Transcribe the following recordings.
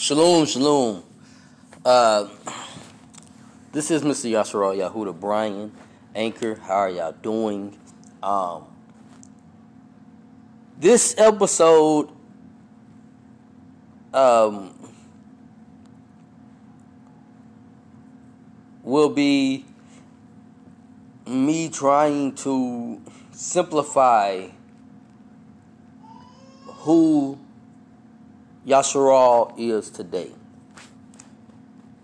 Shalom, shalom. Uh, this is Mr. Yasharal Yahuda Brian, Anchor. How are y'all doing? Um, this episode um, will be me trying to simplify who Yasharal is today.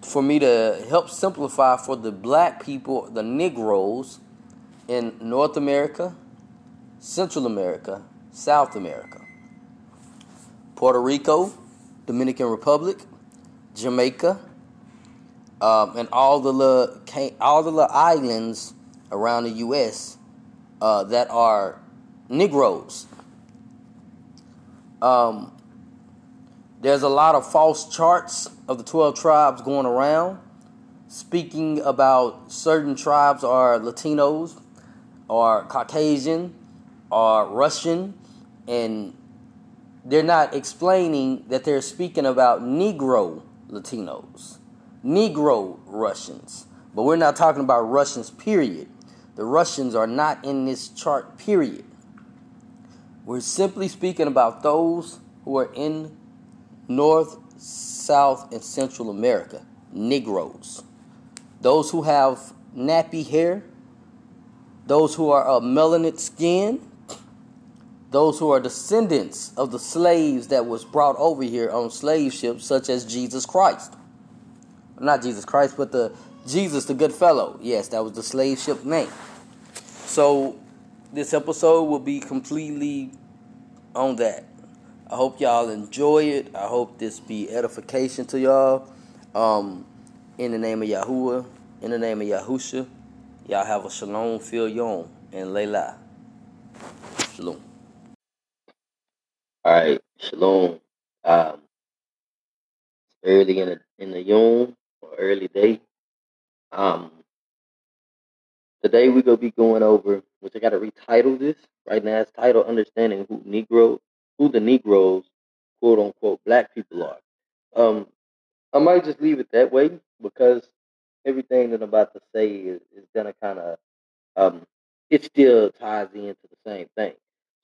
For me to help simplify for the black people, the Negroes in North America, Central America, South America, Puerto Rico, Dominican Republic, Jamaica, um, and all the little, all the little islands around the U.S. Uh, that are Negroes. Um, there's a lot of false charts of the 12 tribes going around speaking about certain tribes are Latinos or Caucasian or Russian and they're not explaining that they're speaking about Negro Latinos, Negro Russians. But we're not talking about Russians, period. The Russians are not in this chart, period. We're simply speaking about those who are in North, South, and Central America, Negroes. Those who have nappy hair, those who are of melanin skin, those who are descendants of the slaves that was brought over here on slave ships such as Jesus Christ. Not Jesus Christ, but the Jesus the good fellow. Yes, that was the slave ship name. So this episode will be completely on that. I hope y'all enjoy it. I hope this be edification to y'all. Um, in the name of Yahuwah, in the name of Yahusha, y'all have a shalom, fil yom, and layla. Shalom. All right, shalom. Um, early in the in the yom or early day. Um, today we're gonna be going over, which I gotta retitle this right now. It's titled "Understanding Who Negro who the Negroes, quote unquote, black people are. Um, I might just leave it that way because everything that I'm about to say is, is gonna kind of um, it still ties into the same thing.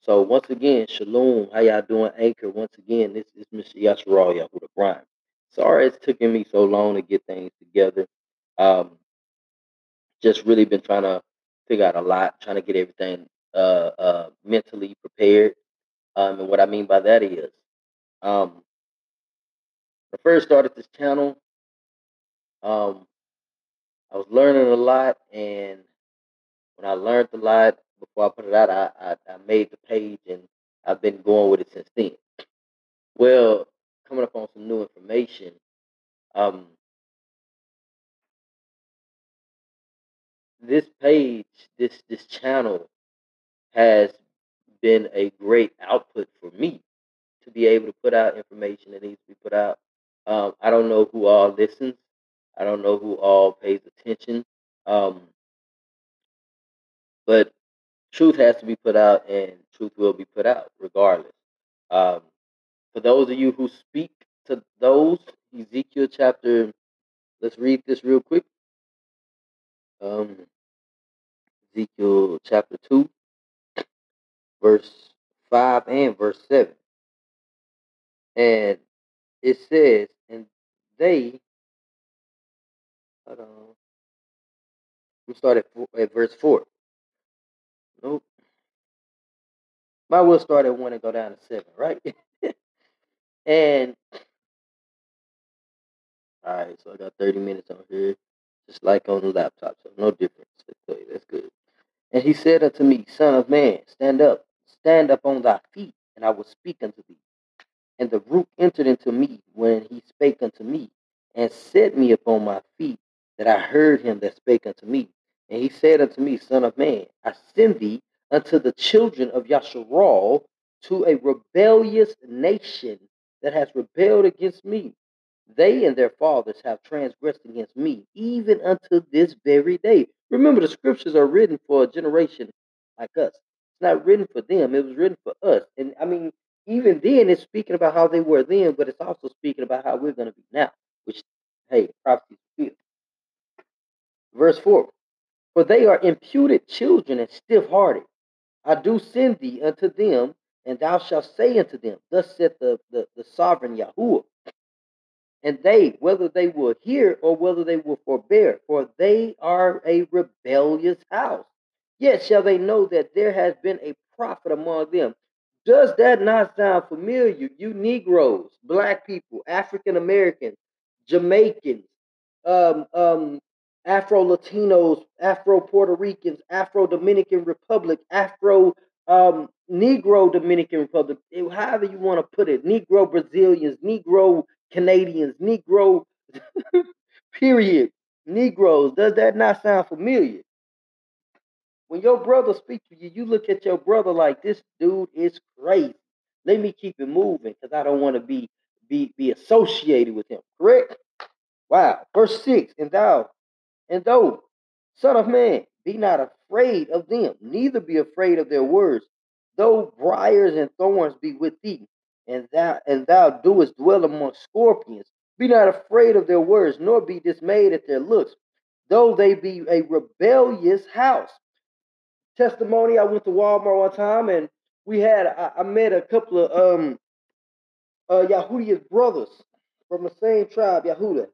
So once again, shalom, how y'all doing, Anchor? Once again, this is Mr. Yasharal Yahuda Bryan. Sorry it's taken me so long to get things together. Um, just really been trying to figure out a lot, trying to get everything uh, uh, mentally prepared um, and what I mean by that is, um, I first started this channel. Um, I was learning a lot, and when I learned a lot, before I put it out, I, I, I made the page, and I've been going with it since then. Well, coming up on some new information, um, this page, this this channel, has been a great output for me to be able to put out information that needs to be put out. Um, I don't know who all listens. I don't know who all pays attention. Um, but truth has to be put out, and truth will be put out regardless. Um, for those of you who speak to those, Ezekiel chapter, let's read this real quick. Um, Ezekiel chapter 2, verse 5 and verse 7. And it says, and they, hold on, we start at, at verse 4. Nope. Might well start at 1 and go down to 7, right? and, all right, so I got 30 minutes on here, just like on the laptop, so no difference. That's good. And he said unto me, Son of man, stand up Stand up on thy feet, and I will speak unto thee. And the ruach entered into me when he spake unto me, and set me upon my feet, that I heard him that spake unto me. And he said unto me, Son of man, I send thee unto the children of Yasharal, to a rebellious nation that has rebelled against me. They and their fathers have transgressed against me, even unto this very day. Remember, the scriptures are written for a generation like us not written for them. It was written for us. And I mean, even then, it's speaking about how they were then, but it's also speaking about how we're going to be now, which, hey, prophecy fulfilled. Verse 4 For they are imputed children and stiff hearted. I do send thee unto them, and thou shalt say unto them, Thus saith the, the, the sovereign Yahuwah. And they, whether they will hear or whether they will forbear, for they are a rebellious house. Yet shall they know that there has been a prophet among them. Does that not sound familiar? You Negroes, Black people, African Americans, Jamaicans, um, um, Afro Latinos, Afro Puerto Ricans, Afro Dominican Republic, Afro um, Negro Dominican Republic, however you want to put it, Negro Brazilians, Negro Canadians, Negro, period, Negroes. Does that not sound familiar? When your brother speaks to you, you look at your brother like this dude is crazy. Let me keep it moving because I don't want to be be be associated with him. Correct? Wow. Verse six, and thou, and thou, son of man, be not afraid of them, neither be afraid of their words, though briars and thorns be with thee, and thou and thou doest dwell among scorpions. Be not afraid of their words, nor be dismayed at their looks, though they be a rebellious house. Testimony, I went to Walmart one time and we had I, I met a couple of um uh Yahudia's brothers from the same tribe, Yahuda,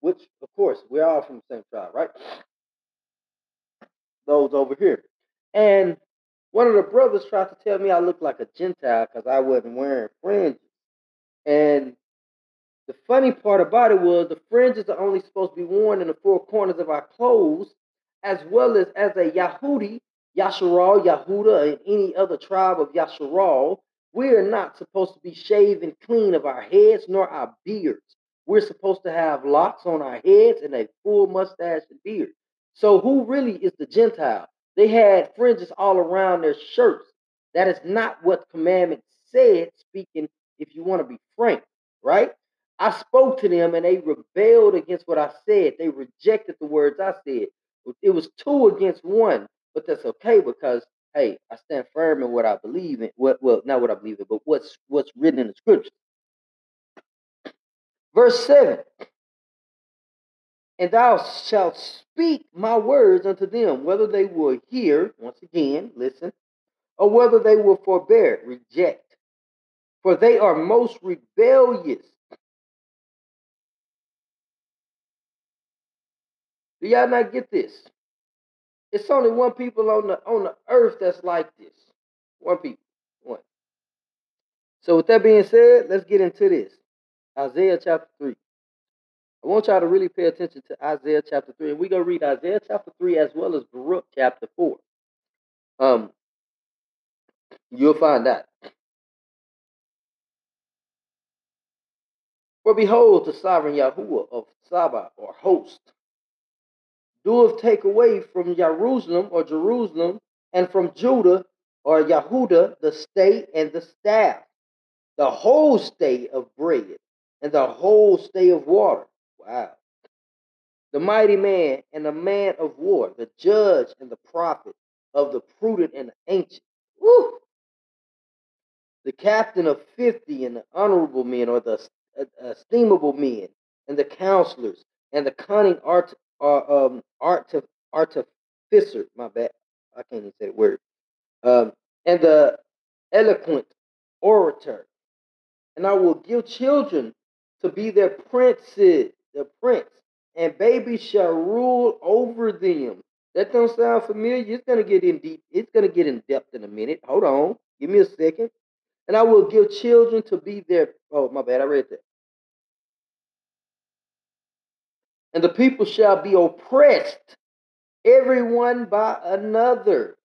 which of course we're all from the same tribe, right? Those over here. And one of the brothers tried to tell me I looked like a Gentile because I wasn't wearing fringes. And the funny part about it was the fringes are only supposed to be worn in the four corners of our clothes, as well as as a Yahudi, Yasharal, Yahuda, and any other tribe of Yasharal. We are not supposed to be shaven clean of our heads nor our beards. We're supposed to have locks on our heads and a full mustache and beard. So who really is the Gentile? They had fringes all around their shirts. That is not what the commandment said, speaking, if you want to be frank, right? I spoke to them and they rebelled against what I said. They rejected the words I said. It was two against one, but that's okay because hey, I stand firm in what I believe in. What well, not what I believe in, but what's what's written in the scriptures. Verse 7 and thou shalt speak my words unto them, whether they will hear, once again, listen, or whether they will forbear, reject. For they are most rebellious. Do y'all not get this? It's only one people on the on the earth that's like this. One people. One. So with that being said, let's get into this. Isaiah chapter 3. I want y'all to really pay attention to Isaiah chapter 3. And we're going to read Isaiah chapter 3 as well as Baruch chapter 4. Um, You'll find that. For behold, the sovereign Yahuwah of Saba or host doeth take away from Jerusalem or Jerusalem and from Judah or Yahuda the state and the staff, the whole state of bread and the whole state of water Wow. The mighty man and the man of war, the judge and the prophet of the prudent and the ancient. Woo! The captain of 50 and the honorable men, or the estimable men, and the counselors, and the cunning art, uh, um, art, artificer. My bad. I can't even say the word. Um, and the eloquent orator. And I will give children to be their princes the prince, and babies shall rule over them. That don't sound familiar. It's gonna get in deep. It's gonna get in depth in a minute. Hold on. Give me a second. And I will give children to be their. Oh, my bad. I read that. And the people shall be oppressed, everyone by another,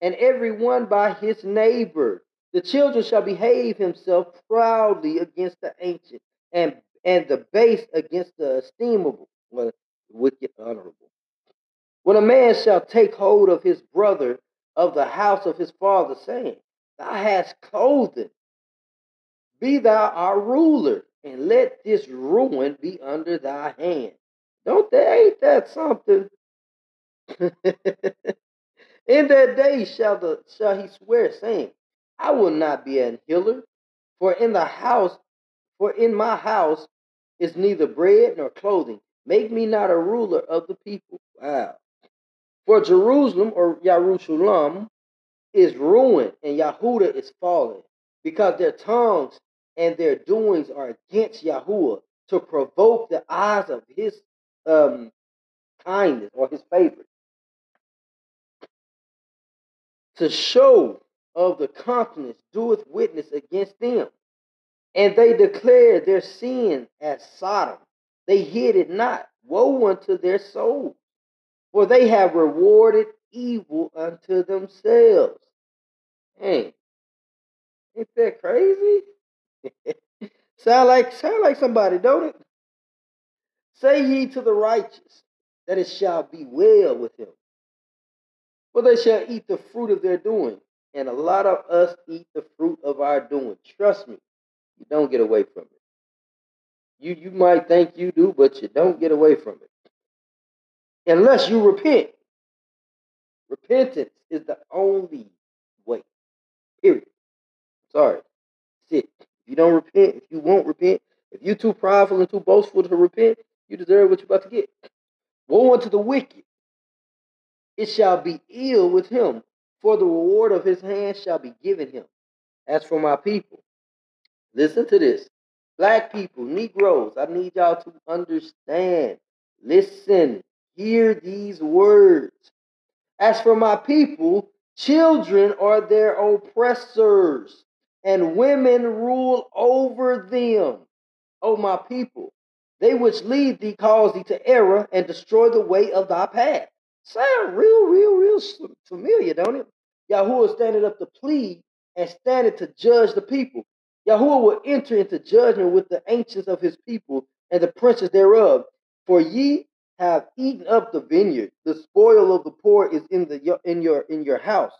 and everyone by his neighbor. The children shall behave himself proudly against the ancient, and and the base against the estimable, well, wicked, honorable. When a man shall take hold of his brother of the house of his father, saying, Thou hast clothing, be thou our ruler, and let this ruin be under thy hand. Don't they ain't that something? In that day shall the shall he swear, saying, I will not be an healer, For in the house, for in my house is neither bread nor clothing. Make me not a ruler of the people. Wow. For Jerusalem or Jerusalem is ruined and Yahudah is fallen because their tongues and their doings are against Yahuwah to provoke the eyes of his um, kindness or his favor. To show of the countenance doeth witness against them. And they declared their sin as Sodom. They hid it not. Woe unto their souls, for they have rewarded evil unto themselves. Hey, ain't that crazy? sound like sound like somebody, don't it? Say ye to the righteous that it shall be well with him, for they shall eat the fruit of their doing. And a lot of us eat the fruit of our doing. Trust me, you don't get away from it. You you might think you do, but you don't get away from it. Unless you repent. Repentance is the only way. Period. Sorry. That's it. If you don't repent, if you won't repent, if you're too prideful and too boastful to repent, you deserve what you're about to get. Woe unto the wicked. It shall be ill with him for the reward of his hand shall be given him. As for my people, listen to this. Black people, Negroes, I need y'all to understand. Listen, hear these words. As for my people, children are their oppressors, and women rule over them. Oh, my people, they which lead thee cause thee to error and destroy the way of thy path. Sound real, real, real familiar, don't it? Yahuwah standing up to plead and standing to judge the people. Yahuwah will enter into judgment with the ancients of his people and the princes thereof. For ye have eaten up the vineyard. The spoil of the poor is in the in your in your house.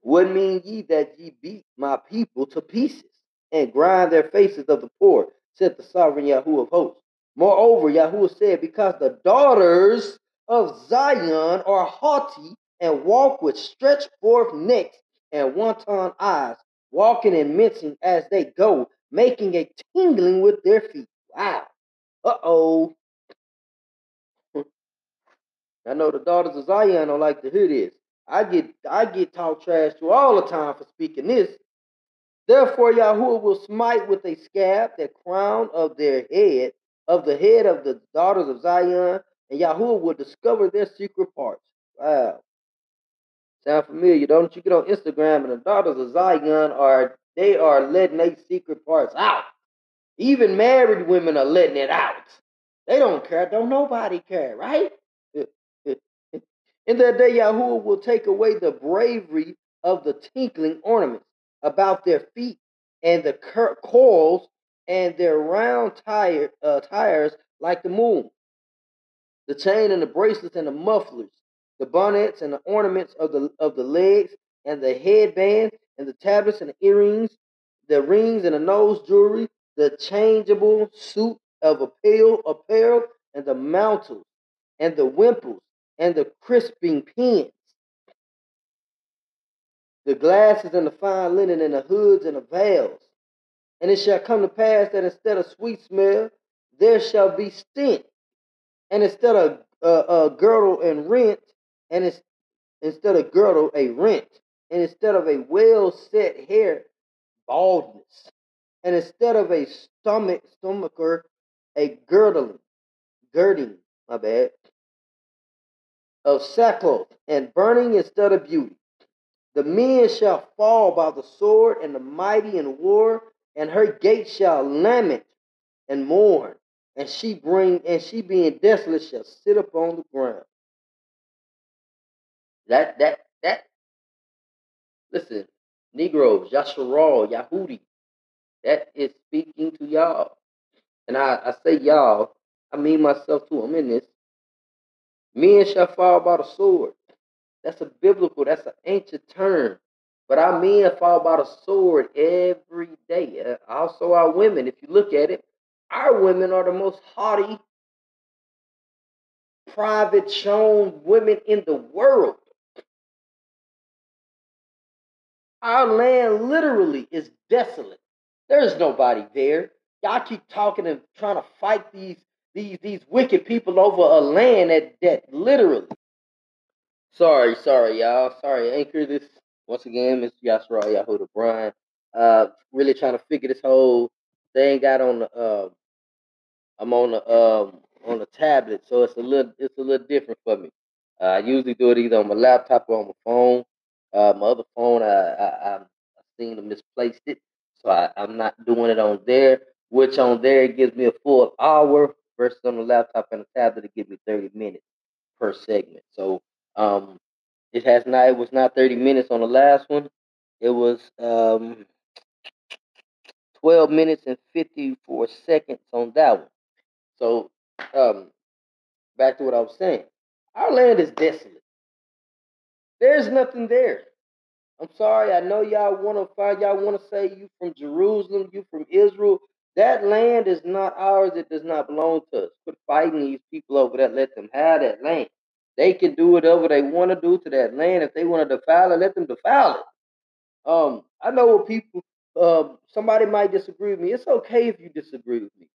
What mean ye that ye beat my people to pieces and grind their faces of the poor? Said the sovereign Yahweh of hosts. Moreover, Yahweh said, Because the daughters of Zion are haughty and walk with stretched forth necks and wanton eyes, walking and mincing as they go, making a tingling with their feet. Wow. Uh oh. I know the daughters of Zion don't like to hear this. I get I get talked trash to all the time for speaking this. Therefore, Yahuwah will smite with a scab the crown of their head, of the head of the daughters of Zion, and Yahuwah will discover their secret parts. Wow. Sound familiar? Don't you get on Instagram and the daughters of Zion are they are letting their secret parts out. Even married women are letting it out. They don't care. Don't nobody care, right? In that day, Yahuwah will take away the bravery of the tinkling ornaments about their feet and the coils and their round tire, uh, tires like the moon. The chain and the bracelets and the mufflers, the bonnets and the ornaments of the of the legs and the headband and the tablets and the earrings, the rings and the nose jewelry, the changeable suit of apparel, apparel and the mantles and the wimples and the crisping pins, the glasses and the fine linen and the hoods and the veils. And it shall come to pass that instead of sweet smell, there shall be stink. And instead of uh, uh, girdle and rent, and it's, instead of girdle, a rent. And instead of a well set hair, baldness. And instead of a stomach, stomacher, a girdling, girding, my bad, of sackcloth and burning instead of beauty. The men shall fall by the sword, and the mighty in war, and her gates shall lament and mourn, and she bring and she being desolate shall sit upon the ground. That that that listen, Negroes, Yasharal, Yahudi, that is speaking to y'all. And I, I say y'all, I mean myself too. I'm in this. Men shall fall by the sword. That's a biblical, that's an ancient term. But our men fall by the sword every day. Uh, also, our women, if you look at it, our women are the most haughty, private shown women in the world. Our land literally is desolate. There's nobody there. Y'all keep talking and trying to fight these these these wicked people over a land that that literally. Sorry, sorry, y'all. Sorry, anchor this once again, Mr. Yasra Yahuda Brian. Uh, really trying to figure this whole thing out on the. Uh, I'm on the um on the tablet, so it's a little it's a little different for me. Uh, I usually do it either on my laptop or on my phone. Uh, my other phone, I, I, I, seen to misplaced it, so I, I'm not doing it on there. Which on there it gives me a full hour versus on the laptop and the tablet it gives me 30 minutes per segment. So um, it has not. It was not 30 minutes on the last one. It was um 12 minutes and 54 seconds on that one. So um, back to what I was saying. Our land is desolate. There's nothing there. I'm sorry. I know y'all want to find y'all want to say you from Jerusalem, you from Israel. That land is not ours. It does not belong to us. Quit fighting these people over that. Let them have that land. They can do whatever they want to do to that land. If they want to defile it, let them defile it. Um, I know what people. Um, somebody might disagree with me. It's okay if you disagree with me,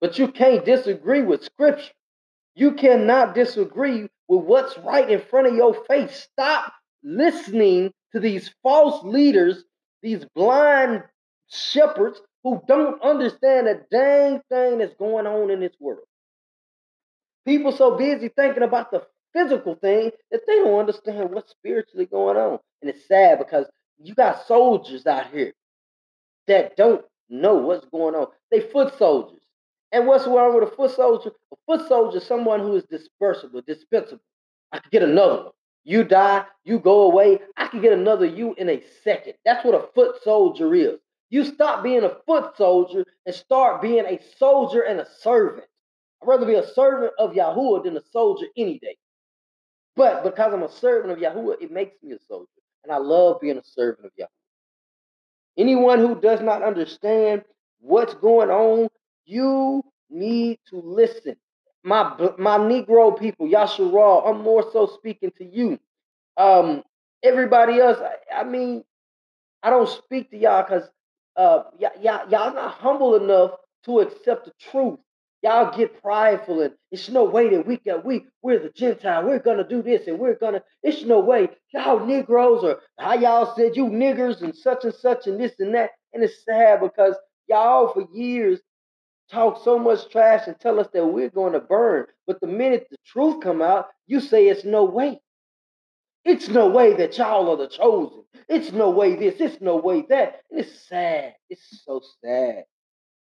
but you can't disagree with Scripture. You cannot disagree with what's right in front of your face. Stop listening to these false leaders, these blind shepherds who don't understand a dang thing that's going on in this world. People so busy thinking about the physical thing that they don't understand what's spiritually going on. And it's sad because you got soldiers out here that don't know what's going on. They foot soldiers. And what's wrong with a foot soldier? A foot soldier is someone who is dispersible, dispensable. I could get another one. You die, you go away. I can get another you in a second. That's what a foot soldier is. You stop being a foot soldier and start being a soldier and a servant. I'd rather be a servant of Yahuwah than a soldier any day. But because I'm a servant of Yahuwah, it makes me a soldier. And I love being a servant of Yahuwah. Anyone who does not understand what's going on, you need to listen. My my Negro people, Yasharal, I'm more so speaking to you. Um, everybody else, I, I mean, I don't speak to y'all because uh, y- y- y'all not humble enough to accept the truth. Y'all get prideful and it's no way that we can we we're the Gentile. We're gonna do this and we're gonna it's no way. Y'all Negroes or how y'all said you niggers and such and such and this and that. And it's sad because y'all for years talk so much trash and tell us that we're going to burn. But the minute the truth come out, you say it's no way. It's no way that y'all are the chosen. It's no way this. It's no way that. And it's sad. It's so sad.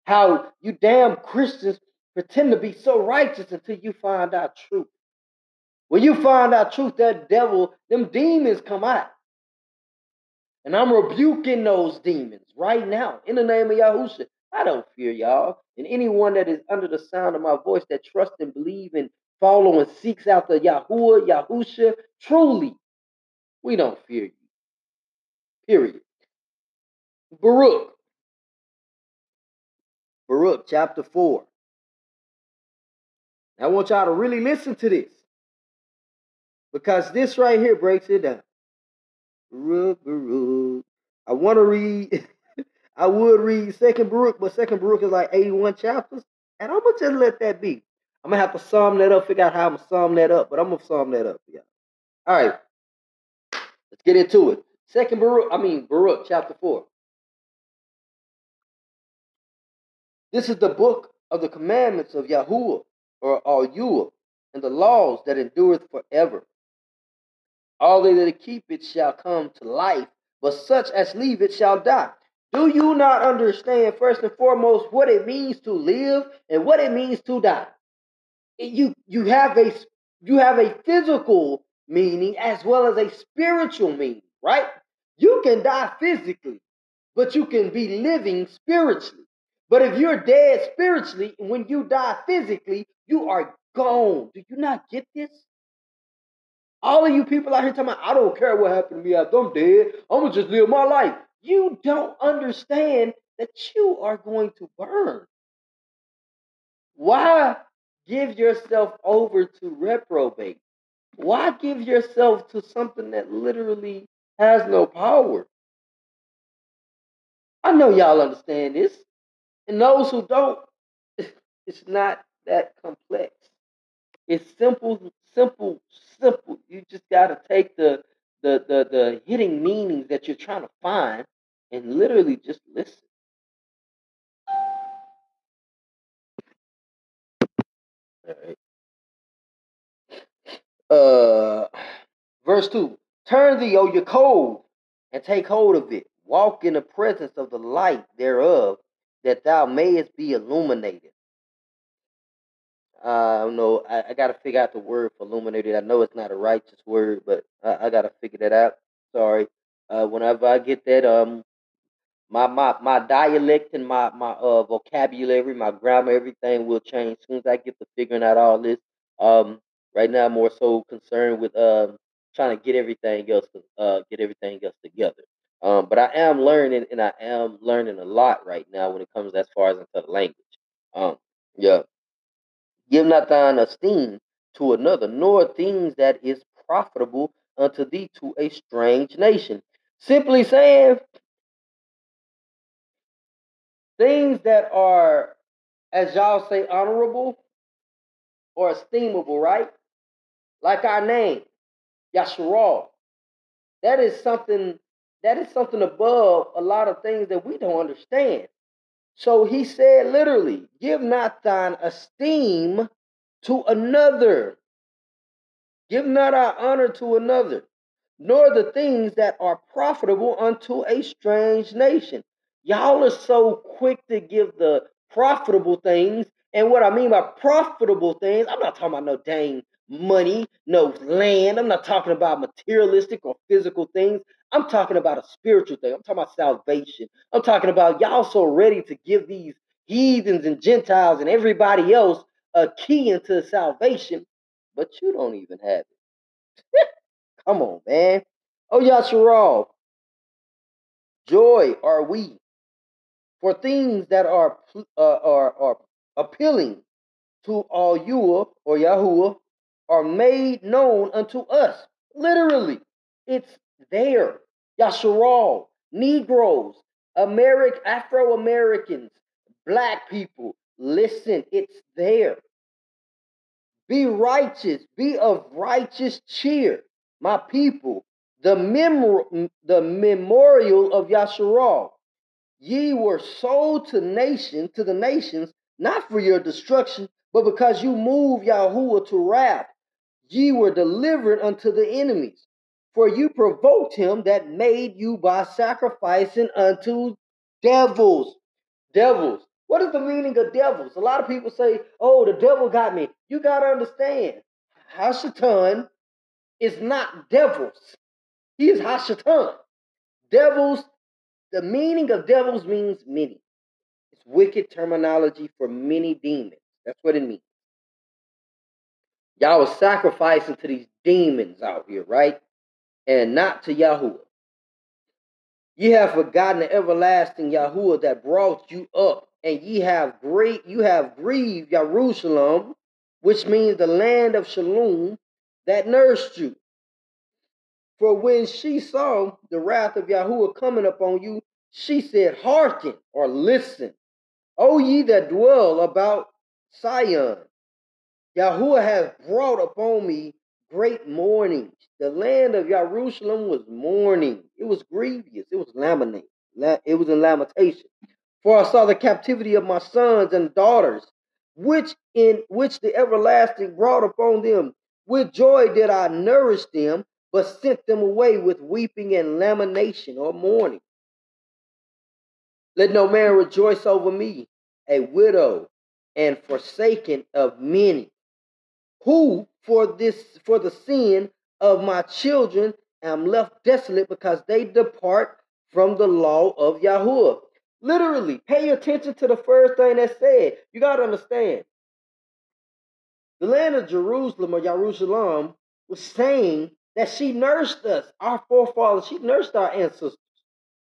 How you damn Christians pretend to be so righteous until you find out truth. When you find out truth, that devil, them demons come out. And I'm rebuking those demons right now in the name of Yahusha. I don't fear y'all. And anyone that is under the sound of my voice that trusts and believe and follow and seeks after Yahuwah, Yahusha, truly, we don't fear you. Period. Baruch. Baruch chapter 4. I want y'all to really listen to this. Because this right here breaks it down. I want to read, I would read Second Baruch, but Second Baruch is like 81 chapters. And I'm going to just let that be. I'm going to have to sum that up, figure out how I'm going to sum that up, but I'm going to sum that up for y'all. All right. Let's get into it. Second Baruch, I mean Baruch, chapter 4. This is the book of the commandments of Yahuwah, or Yahuwah, and the laws that endureth forever. All they that keep it shall come to life, but such as leave it shall die. Do you not understand, first and foremost, what it means to live and what it means to die? You you have a you have a physical meaning as well as a spiritual meaning, right? You can die physically, but you can be living spiritually. But if you're dead spiritually, when you die physically, you are gone. Do you not get this? All of you people out here talking about, I don't care what happened to me after I'm dead. I'm going to just live my life. You don't understand that you are going to burn. Why give yourself over to reprobate? Why give yourself to something that literally has no power? I know y'all understand this. And those who don't, it's not that complex. It's simple, simple, simple. You just gotta take the the the the hidden meanings that you're trying to find and literally just listen. All right. Uh, verse two: Turn thee, O cold, and take hold of it. Walk in the presence of the light thereof, that thou mayest be illuminated. Uh, I don't know. I, I got to figure out the word for illuminated. I know it's not a righteous word, but I, I got to figure that out. Sorry. Uh, whenever I get that, um, my my my dialect and my my uh vocabulary, my grammar, everything will change as soon as I get to figuring out all this. Um, right now, I'm more so concerned with um trying to get everything else uh get everything else together. Um, but I am learning, and I am learning a lot right now when it comes as far as into the language. Um, yeah. Give not thine esteem to another, nor things that is profitable unto thee to a strange nation. Simply saying, things that are, as y'all say, honorable or esteemable, right? Like our name, Yasharal. That is something that is something above a lot of things that we don't understand. So he said literally, give not thine esteem to another. Give not our honor to another, nor the things that are profitable unto a strange nation. Y'all are so quick to give the profitable things. And what I mean by profitable things, I'm not talking about no dang money, no land. I'm not talking about materialistic or physical things. I'm talking about a spiritual thing. I'm talking about salvation. I'm talking about y'all so ready to give these heathens and Gentiles and everybody else a key into salvation, but you don't even have it. Come on, man. Oh, Yasharal, joy are we for things that are uh, are, are appealing to all you or Yahuwah are made known unto us. Literally, it's there. Yasharal, Negroes, American Afro Americans, black people, listen, it's there. Be righteous, be of righteous cheer, my people. The, memor- the memorial of Yasharal. Ye were sold to nation, to the nations, not for your destruction, but because you moved Yahuwah to wrath. Ye were delivered unto the enemies. For you provoked him that made you by sacrificing unto devils. Devils. What is the meaning of devils? A lot of people say, oh, the devil got me. You got to understand, Hashatan is not devils. He is Hashatan. Devils, the meaning of devils means many. It's wicked terminology for many demons. That's what it means. Y'all was sacrificing to these demons out here, right? And not to Yahuwah. Ye have forgotten the everlasting Yahuwah that brought you up, and ye have great you have grieved Jerusalem, which means the land of Shalom that nursed you. For when she saw the wrath of Yahuwah coming upon you, she said, Hearken or listen, O ye that dwell about Sion. Yahuwah has brought upon me great mourning. The land of Jerusalem was mourning. It was grievous. It was lamenting. It was in lamentation. For I saw the captivity of my sons and daughters, which in which the everlasting brought upon them. With joy did I nourish them, but sent them away with weeping and lamentation or mourning. Let no man rejoice over me, a widow and forsaken of many who for this for the sin of my children am left desolate because they depart from the law of Yahuwah. Literally, pay attention to the first thing that said. You got to understand. The land of Jerusalem or Jerusalem was saying that she nursed us, our forefathers. She nursed our ancestors.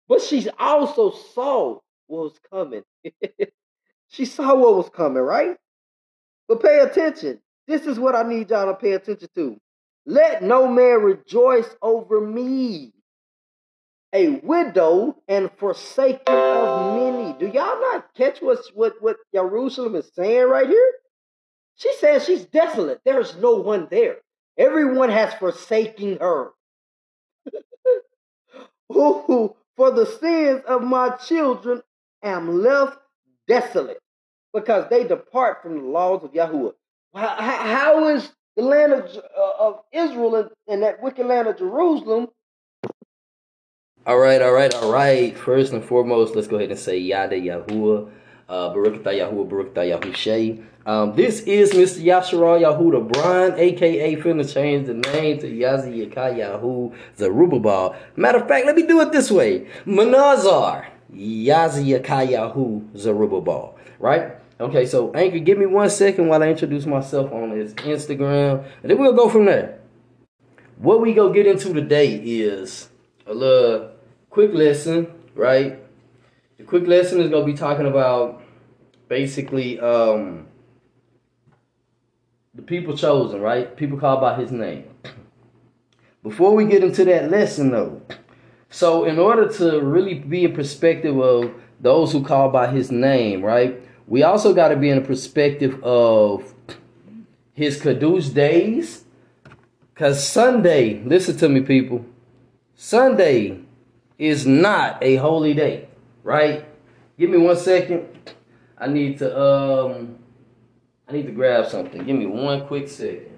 But she also saw what was coming. she saw what was coming, right? But pay attention. This is what I need y'all to pay attention to. Let no man rejoice over me. a widow and forsaken of many. Do y'all not catch what's, what, what Jerusalem is saying right here? She says she's desolate. There's no one there. Everyone has forsaken her. Who, for the sins of my children, am left desolate because they depart from the laws of Yahuwah. How, how is the land of, uh, of Israel and, and that wicked land of Jerusalem all right, all right, all right. First and foremost, let's go ahead and say Yada Yahuwah, uh, Barakatah Yahuwah, Yahushay. Um, this is Mr. Yashara Yahuda Brian, aka finna change the name to Yazi Yakai Yahu Zerubbabel. Matter of fact, let me do it this way Manazar Yazi Yakai Yahu Zerubbabel. Right? Okay, so Anchor, give me one second while I introduce myself on his Instagram, and then we'll go from there. What we go get into today is a little quick lesson, right? The quick lesson is gonna be talking about basically um, the people chosen, right? People called by his name. Before we get into that lesson though, so in order to really be in perspective of those who call by his name, right? We also got to be in a perspective of his Kadush days. Cause Sunday, listen to me, people. Sunday is not a holy day, right? Give me one second. I need to um I need to grab something. Give me one quick second.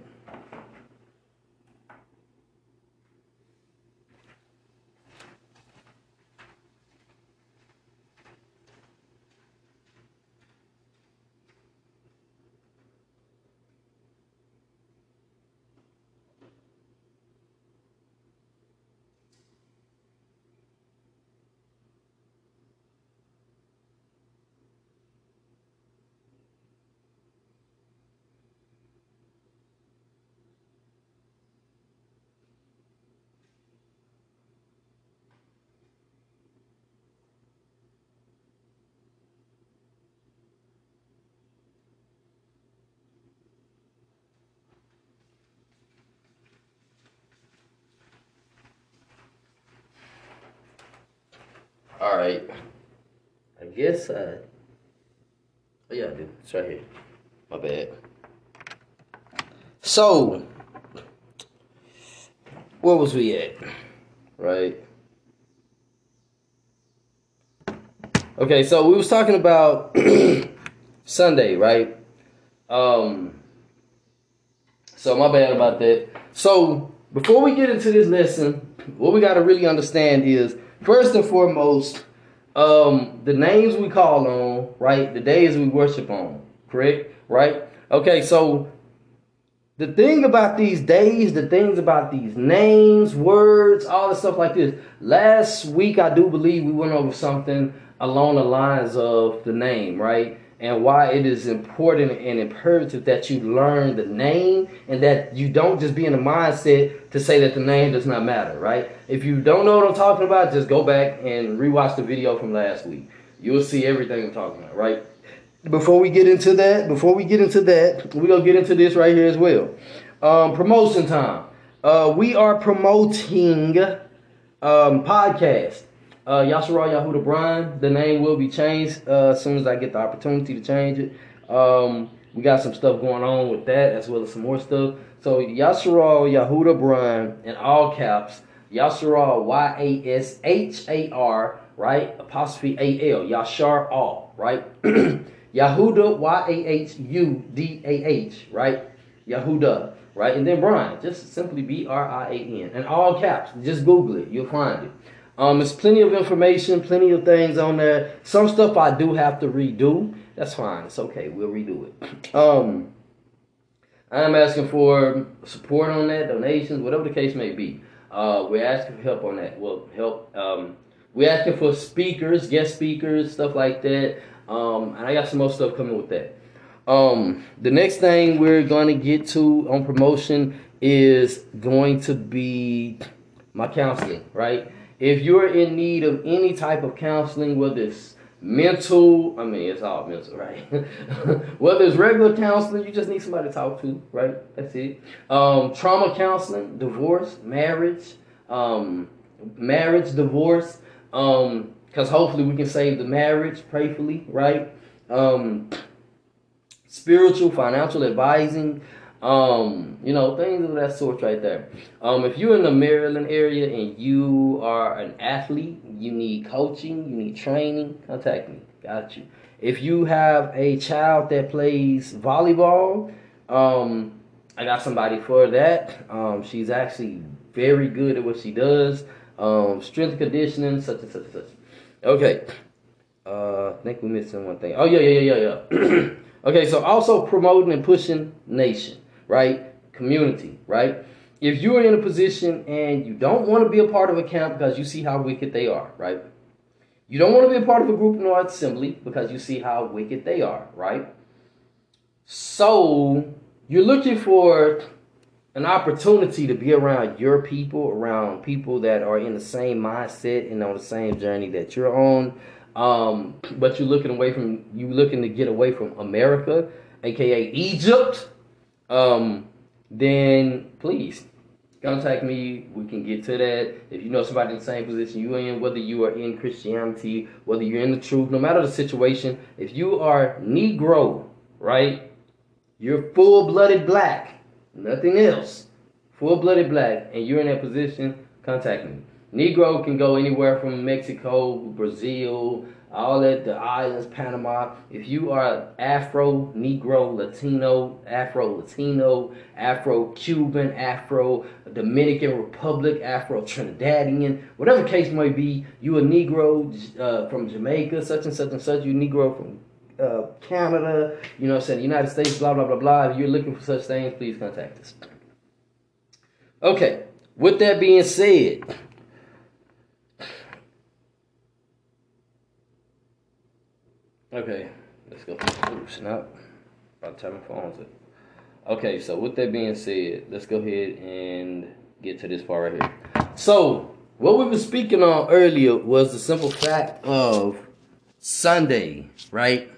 All right. I guess I. Oh yeah, do. It's right here. My bad. So, where was we at? Right. Okay, so we was talking about Sunday, right? Um. So my bad about that. So before we get into this lesson, what we got to really understand is First and foremost, um, the names we call on, right? The days we worship on, correct? Right? Okay, so the thing about these days, the things about these names, words, all the stuff like this. Last week, I do believe we went over something along the lines of the name, right? And why it is important and imperative that you learn the name and that you don't just be in the mindset to say that the name does not matter, right? If you don't know what I'm talking about, just go back and rewatch the video from last week. You'll see everything I'm talking about, right? Before we get into that, before we get into that, we're gonna get into this right here as well. Um, promotion time. Uh, we are promoting um, podcast. Uh, Yashara Yahuda Brian, the name will be changed uh, as soon as I get the opportunity to change it. Um, we got some stuff going on with that as well as some more stuff. So Yashara Yahuda Brian in all caps, Yashara Y A S H A R, right? Apostrophe A L, Yashar all, right? Yahuda Y A H U D A H, right? Yahuda, right? And then Brian, just simply B R I A N, in all caps. Just Google it, you'll find it. Um, there's plenty of information, plenty of things on there. Some stuff I do have to redo. That's fine. It's okay. We'll redo it. Um, I'm asking for support on that, donations, whatever the case may be. Uh, we're asking for help on that. Well, help. Um, we're asking for speakers, guest speakers, stuff like that. Um, and I got some more stuff coming with that. Um, the next thing we're going to get to on promotion is going to be my counseling, right? If you're in need of any type of counseling, whether it's mental, I mean, it's all mental, right? whether it's regular counseling, you just need somebody to talk to, right? That's it. Um, trauma counseling, divorce, marriage, um, marriage, divorce, um, because hopefully we can save the marriage, prayfully, right? Um, spiritual, financial advising, um, you know, things of that sort right there. Um, if you're in the Maryland area and you are an athlete, you need coaching, you need training, contact me. Got you. If you have a child that plays volleyball, um, I got somebody for that. Um, she's actually very good at what she does. Um, strength conditioning, such and such and such. Okay. Uh, I think we're missing one thing. Oh yeah, yeah, yeah, yeah, yeah. okay, so also promoting and pushing nation, right? Community, right? If you are in a position and you don't want to be a part of a camp because you see how wicked they are, right? You don't want to be a part of a group in our assembly because you see how wicked they are, right? So you're looking for an opportunity to be around your people, around people that are in the same mindset and on the same journey that you're on. Um, but you're looking away from you looking to get away from America, aka Egypt. Um, then please contact me. We can get to that. If you know somebody in the same position you in, whether you are in Christianity, whether you're in the truth, no matter the situation, if you are Negro, right? You're full blooded black, nothing else. Full blooded black, and you're in that position, contact me. Negro can go anywhere from Mexico, Brazil, all that, the islands, Panama. If you are Afro, Negro, Latino, Afro Latino, Afro Cuban, Afro Dominican Republic, Afro Trinidadian, whatever case may be, you a Negro uh, from Jamaica, such and such and such, you Negro from uh, Canada, you know what I'm saying, United States, blah, blah, blah, blah. If you're looking for such things, please contact us. Okay, with that being said, okay, let's go. Ooh, snap. About time my phone's it. Okay, so with that being said, let's go ahead and get to this part right here. So, what we were speaking on earlier was the simple fact of Sunday, right?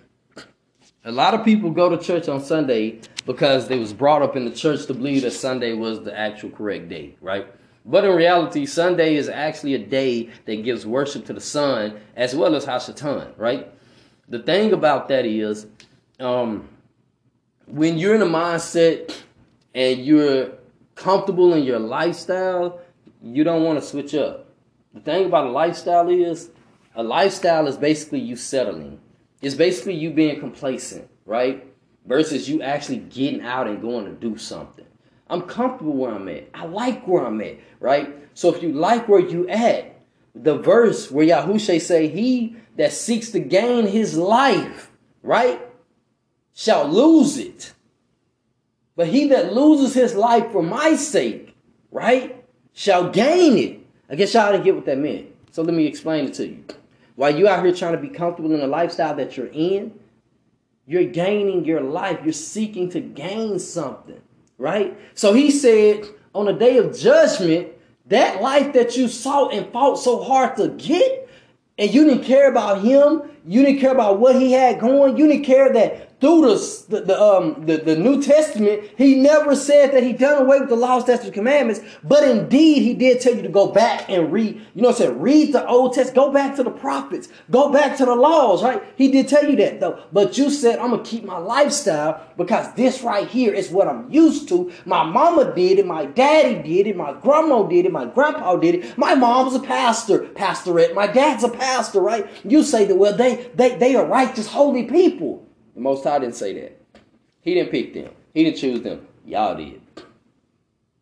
A lot of people go to church on Sunday because they was brought up in the church to believe that Sunday was the actual correct day, right? But in reality, Sunday is actually a day that gives worship to the sun as well as Hashatan, right? The thing about that is, um, when you're in a mindset and you're comfortable in your lifestyle, you don't want to switch up. The thing about a lifestyle is, a lifestyle is basically you settling. It's basically you being complacent, right? Versus you actually getting out and going to do something. I'm comfortable where I'm at. I like where I'm at, right? So if you like where you at, the verse where Yahusha say, he that seeks to gain his life, right, shall lose it. But he that loses his life for my sake, right, shall gain it. I guess y'all didn't get what that meant. So let me explain it to you. While you out here trying to be comfortable in the lifestyle that you're in, you're gaining your life. You're seeking to gain something, right? So he said, on the day of judgment, that life that you sought and fought so hard to get, and you didn't care about him, you didn't care about what he had going, you didn't care that through the, the, um, the, the New Testament, he never said that he done away with the laws, statutes, commandments, but indeed he did tell you to go back and read, you know what I'm saying, read the Old Testament, go back to the prophets, go back to the laws, right? He did tell you that though, but you said, I'm going to keep my lifestyle because this right here is what I'm used to. My mama did it, my daddy did it, my grandma did it, my grandpa did it, my mom's a pastor, pastorette, my dad's a pastor, right? You say that, well, they, they, they are righteous, holy people. The Most High didn't say that. He didn't pick them. He didn't choose them. Y'all did.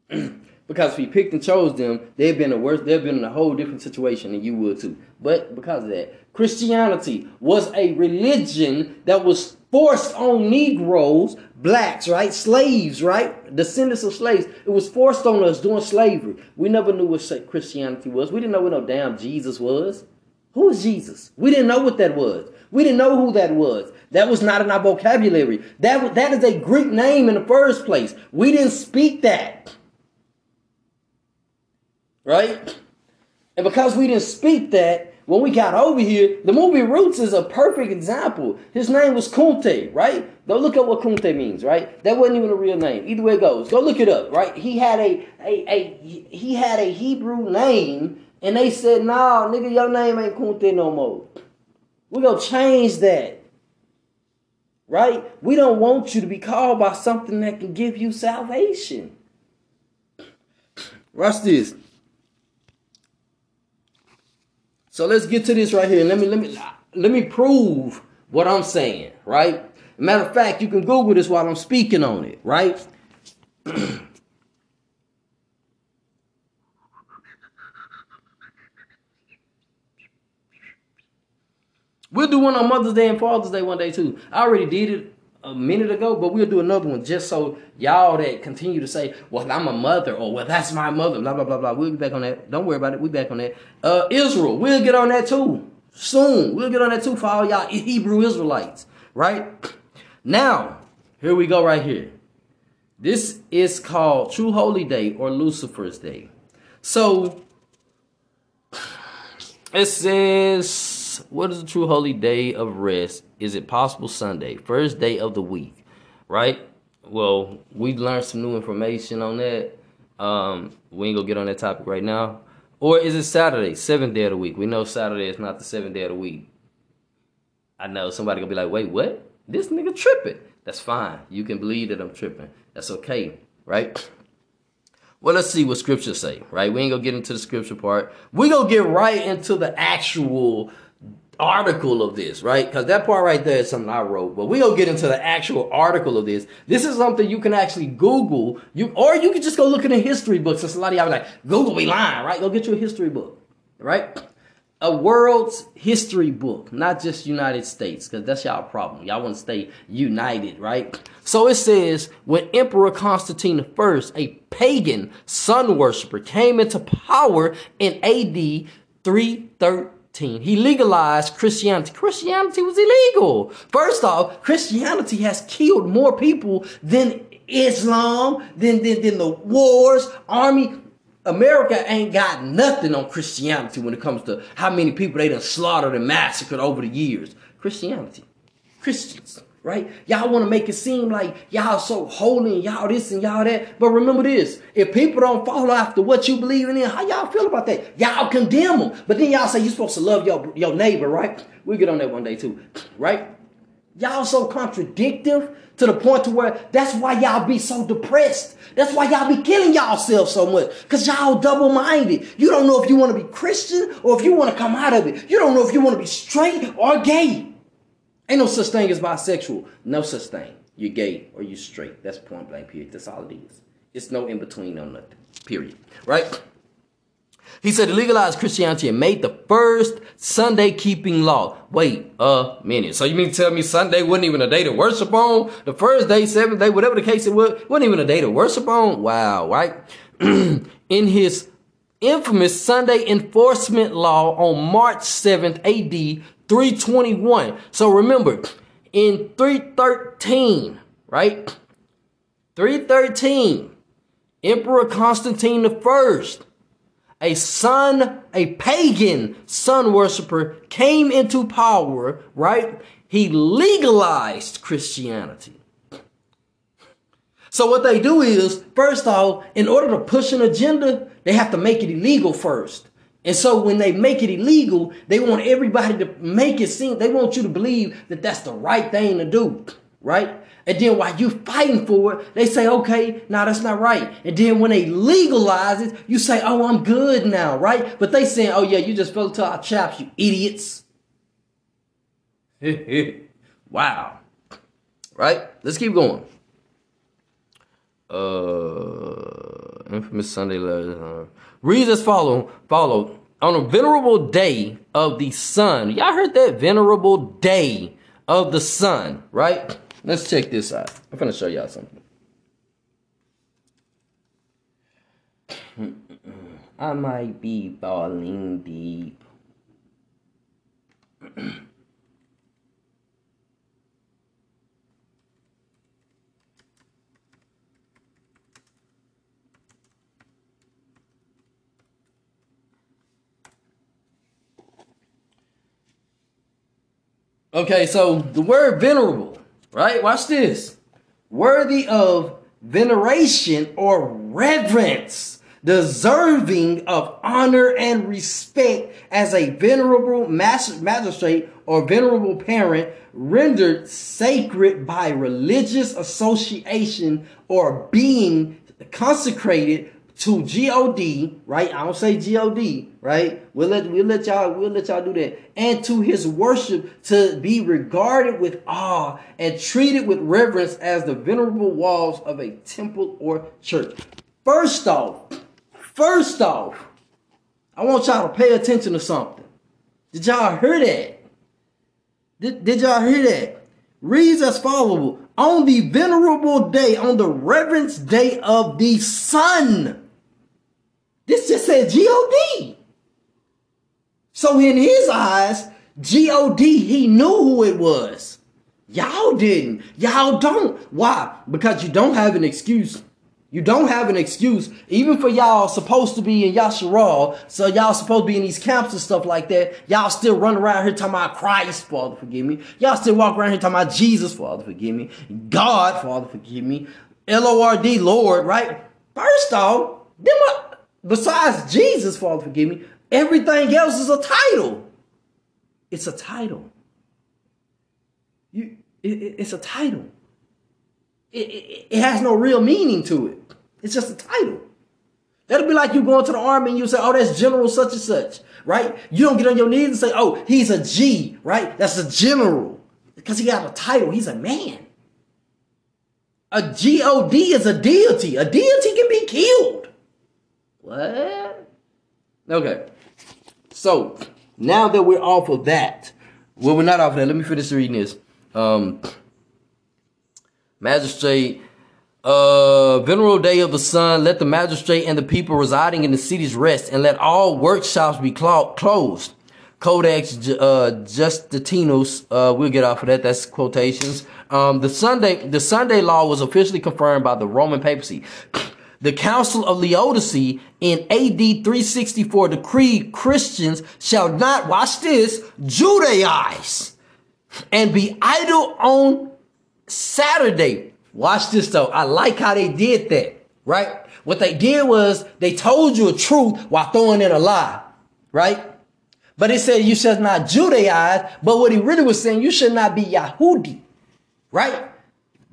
because if he picked and chose them, they've been a worse. they've been in a whole different situation than you would too. But because of that, Christianity was a religion that was forced on Negroes, blacks, right, slaves, right, descendants of slaves. It was forced on us during slavery. We never knew what Christianity was. We didn't know what no damn Jesus was. Who is Jesus? We didn't know what that was. We didn't know who that was. That was not in our vocabulary. That, that is a Greek name in the first place. We didn't speak that. Right? And because we didn't speak that, when we got over here, the movie Roots is a perfect example. His name was Kunte, right? Go look up what Kunte means, right? That wasn't even a real name. Either way it goes, go look it up, right? He had a, a, a he had a Hebrew name And they said, nah, nigga, your name ain't Kunte no more. We're gonna change that. Right? We don't want you to be called by something that can give you salvation. Watch this. So let's get to this right here. Let me let me let me prove what I'm saying, right? Matter of fact, you can Google this while I'm speaking on it, right? we'll do one on Mother's Day and Father's Day one day too. I already did it a minute ago, but we'll do another one just so y'all that continue to say, "Well, I'm a mother," or "Well, that's my mother," blah blah blah blah. We'll be back on that. Don't worry about it. We'll back on that. Uh, Israel, we'll get on that too soon. We'll get on that too for all y'all Hebrew Israelites, right? Now, here we go right here. This is called True Holy Day or Lucifer's Day. So it says, what is the true holy day of rest? Is it possible Sunday, first day of the week, right? Well, we learned some new information on that. Um, we ain't gonna get on that topic right now. Or is it Saturday, seventh day of the week? We know Saturday is not the seventh day of the week. I know somebody gonna be like, wait, what? This nigga tripping. That's fine. You can believe that I'm tripping. That's okay, right? Well, let's see what scripture say, right? We ain't gonna get into the scripture part. We gonna get right into the actual article of this, right? Because that part right there is something I wrote. But we gonna get into the actual article of this. This is something you can actually Google. You or you can just go look in the history books. Since a lot of y'all like, Google be lying, right? Go get you a history book, right? a world's history book, not just United States, because that's y'all problem. Y'all want to stay united, right? So it says when Emperor Constantine I, a pagan sun worshiper, came into power in AD 313, he legalized Christianity. Christianity was illegal. First off, Christianity has killed more people than Islam, than, than, than the wars, army, America ain't got nothing on Christianity when it comes to how many people they done slaughtered and massacred over the years. Christianity. Christians, right? Y'all want to make it seem like y'all so holy and y'all this and y'all that. But remember this. If people don't follow after what you believe in, how y'all feel about that? Y'all condemn them. But then y'all say you're supposed to love your, your neighbor, right? We'll get on that one day too, right? Y'all so contradictive to the point to where that's why y'all be so depressed. That's why y'all be killing y'allself so much. Cause y'all double-minded. You don't know if you want to be Christian or if you want to come out of it. You don't know if you want to be straight or gay. Ain't no such thing as bisexual. No such thing. You're gay or you're straight. That's point blank period. That's all it is. It's no in between on nothing. Period. Right? He said he legalized Christianity and made the first Sunday keeping law. Wait a minute. So you mean to tell me Sunday wasn't even a day to worship on? The first day, seventh day, whatever the case it was, wasn't even a day to worship on? Wow, right? In his infamous Sunday enforcement law on March 7th AD 321. So remember, in 313, right? 313, Emperor Constantine I a son, a pagan sun worshiper came into power, right? He legalized Christianity. So what they do is, first off, in order to push an agenda, they have to make it illegal first. And so when they make it illegal, they want everybody to make it seem, they want you to believe that that's the right thing to do, right? And then while you fighting for it, they say, okay, now that's not right. And then when they legalize it, you say, oh, I'm good now, right? But they saying, oh yeah, you just fell to our chaps, you idiots. wow. Right? Let's keep going. Uh, infamous Sunday. Uh, reads as follow, follow. On a venerable day of the sun. Y'all heard that? Venerable day of the sun, right? Let's check this out. I'm gonna show y'all something. I might be falling deep. okay, so the word venerable right? Watch this. Worthy of veneration or reverence. deserving of honor and respect as a venerable magistrate or venerable parent rendered sacred by religious association or being consecrated to God, right? I don't say God, right? We'll let we'll let y'all we'll let y'all do that, and to His worship to be regarded with awe and treated with reverence as the venerable walls of a temple or church. First off, first off, I want y'all to pay attention to something. Did y'all hear that? Did, did y'all hear that? Reads as follows on the venerable day, on the reverence day of the sun. This just said G-O-D. So in his eyes, G-O-D, he knew who it was. Y'all didn't. Y'all don't. Why? Because you don't have an excuse. You don't have an excuse, even for y'all supposed to be in Yasharal, so y'all supposed to be in these camps and stuff like that. Y'all still run around here talking about Christ, Father, forgive me. Y'all still walk around here talking about Jesus, Father, forgive me. God, Father, forgive me. L-O-R-D, Lord, right? First off, them besides Jesus, Father, forgive me, everything else is a title. It's a title. You, it, it's a title. It, it, has no real meaning to it. It's just a title. That'll be like you going to the army and you say, oh, that's General such and such, right? You don't get on your knees and say, oh, he's a G, right? That's a general. Because he got a title. He's a man. A G-O-D is a deity. A deity can be killed. What? Okay. So now that we're off of that, well, we're not off of that. Let me finish reading this. Um, magistrate, uh, venerable day of the sun, let the magistrate and the people residing in the cities rest, and let all workshops be clo- closed. Codex uh, Justitinus, uh, we'll get off of that. That's quotations. Um, the Sunday, the Sunday law was officially confirmed by the Roman papacy. The Council of Laodicea in AD 364 decreed Christians shall not, watch this, Judaize and be idle on Saturday. Watch this though. I like how they did that, right? What they did was they told you a truth while throwing in a lie, right? But it said you should not Judaize, but what he really was saying, you should not be Yahudi, right?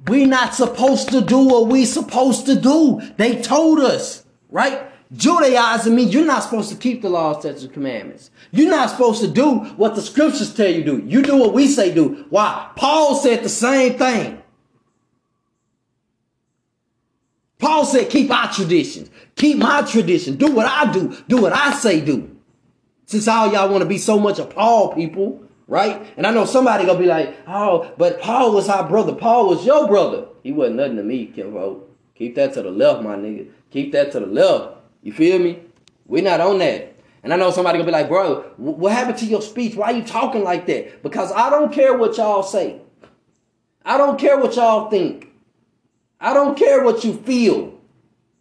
We not supposed to do what we supposed to do. They told us, right? Judaizing means you're not supposed to keep the laws, statutes, and commandments. You're not supposed to do what the scriptures tell you do. You do what we say do. Why? Paul said the same thing. Paul said, keep our traditions. Keep my tradition. Do what I do. Do what I say do. Since all y'all want to be so much a Paul people, right? And I know somebody gonna be like, oh, but Paul was our brother. Paul was your brother. He wasn't nothing to me. Keep that to the left, my nigga. Keep that to the left. You feel me? We're not on that. And I know somebody gonna be like, bro, what happened to your speech? Why are you talking like that? Because I don't care what y'all say. I don't care what y'all think. I don't care what you feel.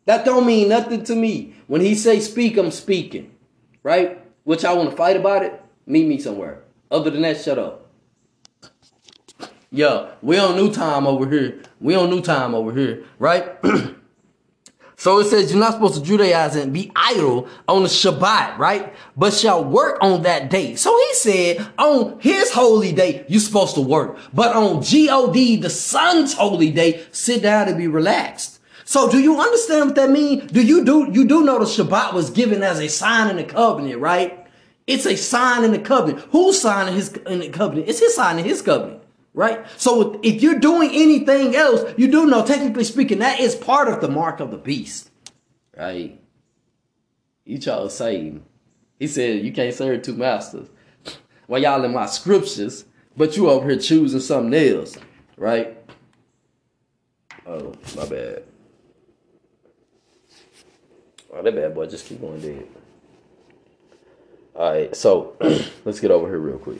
That don't mean nothing to me. When he say speak, I'm speaking. Right? Which I want to fight about it? Meet me somewhere. Other than that, shut up. Yo, we on new time over here. We on new time over here, right? so it says you're not supposed to Judaize and be idle on the Shabbat, right? But shall work on that day. So he said on his holy day, you're supposed to work. But on G-O-D, the sun's holy day, sit down and be relaxed. So do you understand what that means? Do you do, you do know the Shabbat was given as a sign in the covenant, right? It's a sign in the covenant. Who's signing his in the covenant? It's his sign in his covenant, right? So if you're doing anything else, you do know, technically speaking, that is part of the mark of the beast, right? You try to save. He said you can't serve two masters. Well, y'all in my scriptures, but you over here choosing something else, right? Oh, my bad. Oh, that bad boy just keep going dead. All right, so let's get over here real quick.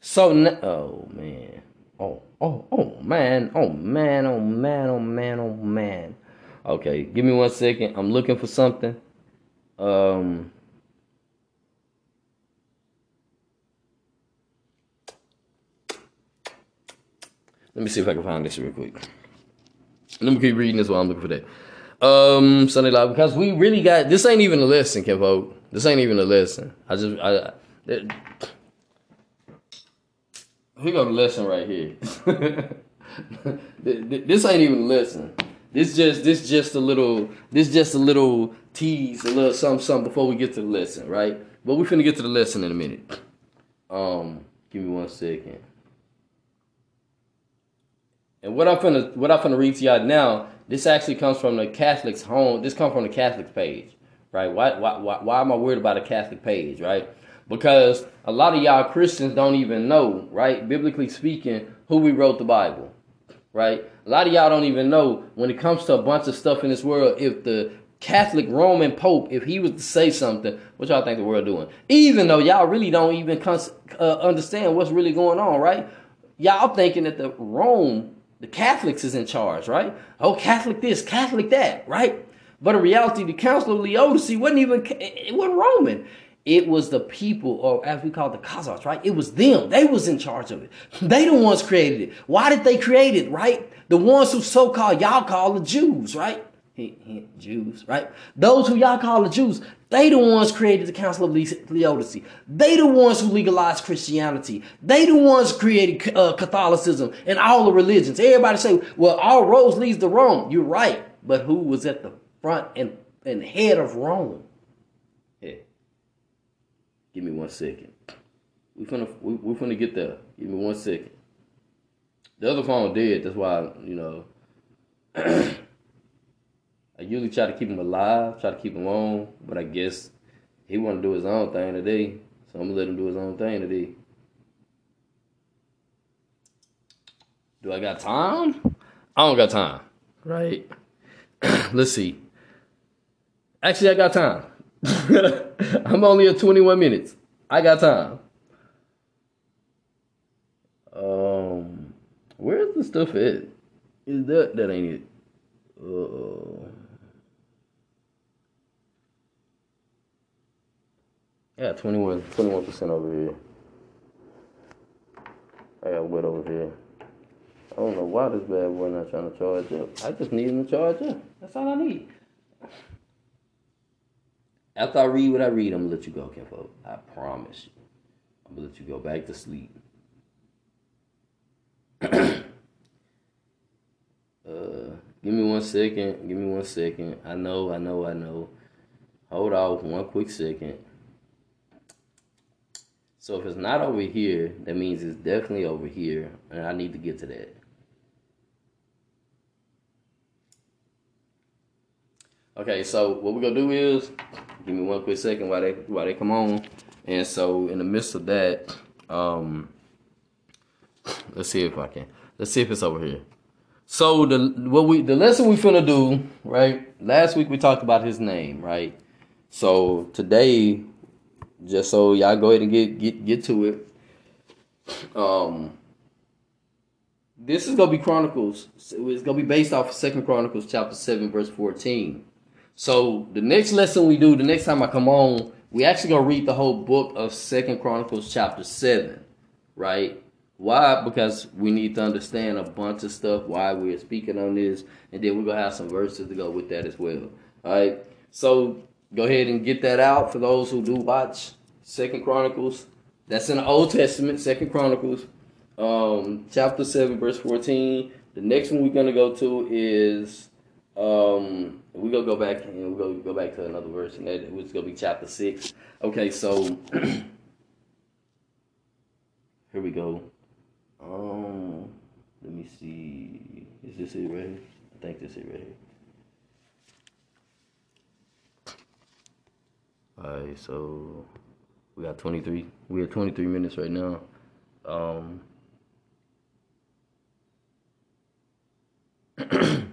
So, now, oh man, oh oh oh man, oh man, oh man, oh man, oh man. Okay, give me one second. I'm looking for something. Um. Let me see if I can find this real quick. Let me keep reading this while I'm looking for that. Um, Sunday Live because we really got this. Ain't even a lesson, Kenpo. This ain't even a lesson. I just I. It, here go the lesson right here. this ain't even a lesson. This just this just a little this just a little tease, a little something something before we get to the lesson, right? But we're finna get to the lesson in a minute. Um, give me one second. And what I'm finna what I'm finna read to y'all now, this actually comes from the Catholic's home. This comes from the Catholic page, right? Why why why, why am I worried about a Catholic page, right? Because a lot of y'all Christians don't even know, right? Biblically speaking, who we wrote the Bible, right? A lot of y'all don't even know when it comes to a bunch of stuff in this world, if the Catholic Roman Pope, if he was to say something, what y'all think the world doing? Even though y'all really don't even cons- uh, understand what's really going on, right? Y'all thinking that the Rome the Catholics is in charge, right? Oh, Catholic this, Catholic that, right? But in reality, the Council of Laodicea wasn't even it wasn't Roman. It was the people, or as we call it, the Khazars, right? It was them. They was in charge of it. They the ones created it. Why did they create it, right? The ones who so-called y'all call the Jews, right? Jews, right? Those who y'all call the Jews, they the ones created the Council of Laodicea. They the ones who legalized Christianity. They the ones created uh, Catholicism and all the religions. Everybody say, well, all roads leads to Rome. You're right. But who was at the front and, and head of Rome? Hey, give me one second. We finna, we, we finna get there. Give me one second. The other phone dead. That's why, you know. I usually try to keep him alive, try to keep him on, but I guess he want to do his own thing today, so I'm gonna let him do his own thing today. Do I got time? I don't got time, right? Let's see. Actually, I got time. I'm only at 21 minutes. I got time. Um, where's the stuff at? Is that that ain't it? Uh. Yeah, 21 percent over here. I got wet over here. I don't know why this bad boy not trying to charge up. I just need him to charge up. That's all I need. After I read what I read, I'm gonna let you go, Kenfo. I promise you. I'm gonna let you go back to sleep. uh, give me one second. Give me one second. I know, I know, I know. Hold off one quick second. So if it's not over here, that means it's definitely over here, and I need to get to that. Okay, so what we're gonna do is give me one quick second while they while they come on. And so in the midst of that, um let's see if I can. Let's see if it's over here. So the what we the lesson we finna do, right? Last week we talked about his name, right? So today just so y'all go ahead and get get get to it. Um, this is gonna be Chronicles. It's gonna be based off of Second Chronicles chapter seven, verse fourteen. So the next lesson we do, the next time I come on, we actually gonna read the whole book of Second Chronicles chapter seven, right? Why? Because we need to understand a bunch of stuff. Why we're speaking on this, and then we're gonna have some verses to go with that as well. All right. So go ahead and get that out for those who do watch Second Chronicles. That's in the Old Testament, Second Chronicles, um, chapter seven, verse fourteen. The next one we're gonna go to is um, we're gonna go back and we're gonna go back to another verse, and that it's gonna be chapter six. Okay, so here we go. Um, let me see. Is this it right here? I think this is it right here. Alright, so we got 23. We have 23 minutes right now. Um,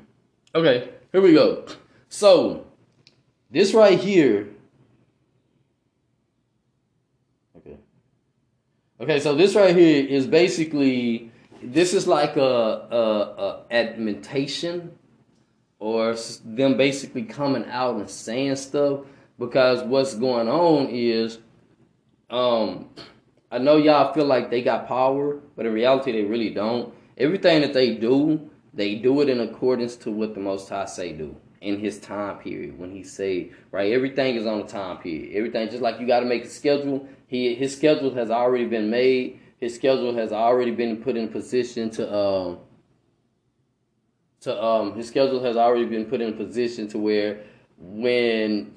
okay, here we go. So, this right here. Okay. Okay, so this right here is basically this is like a, a, a admentation or them basically coming out and saying stuff because what's going on is um I know y'all feel like they got power, but in reality they really don't. Everything that they do They do it in accordance to what the Most High say do in His time period. When He say right, everything is on a time period. Everything just like you got to make a schedule. He His schedule has already been made. His schedule has already been put in position to um to um his schedule has already been put in position to where when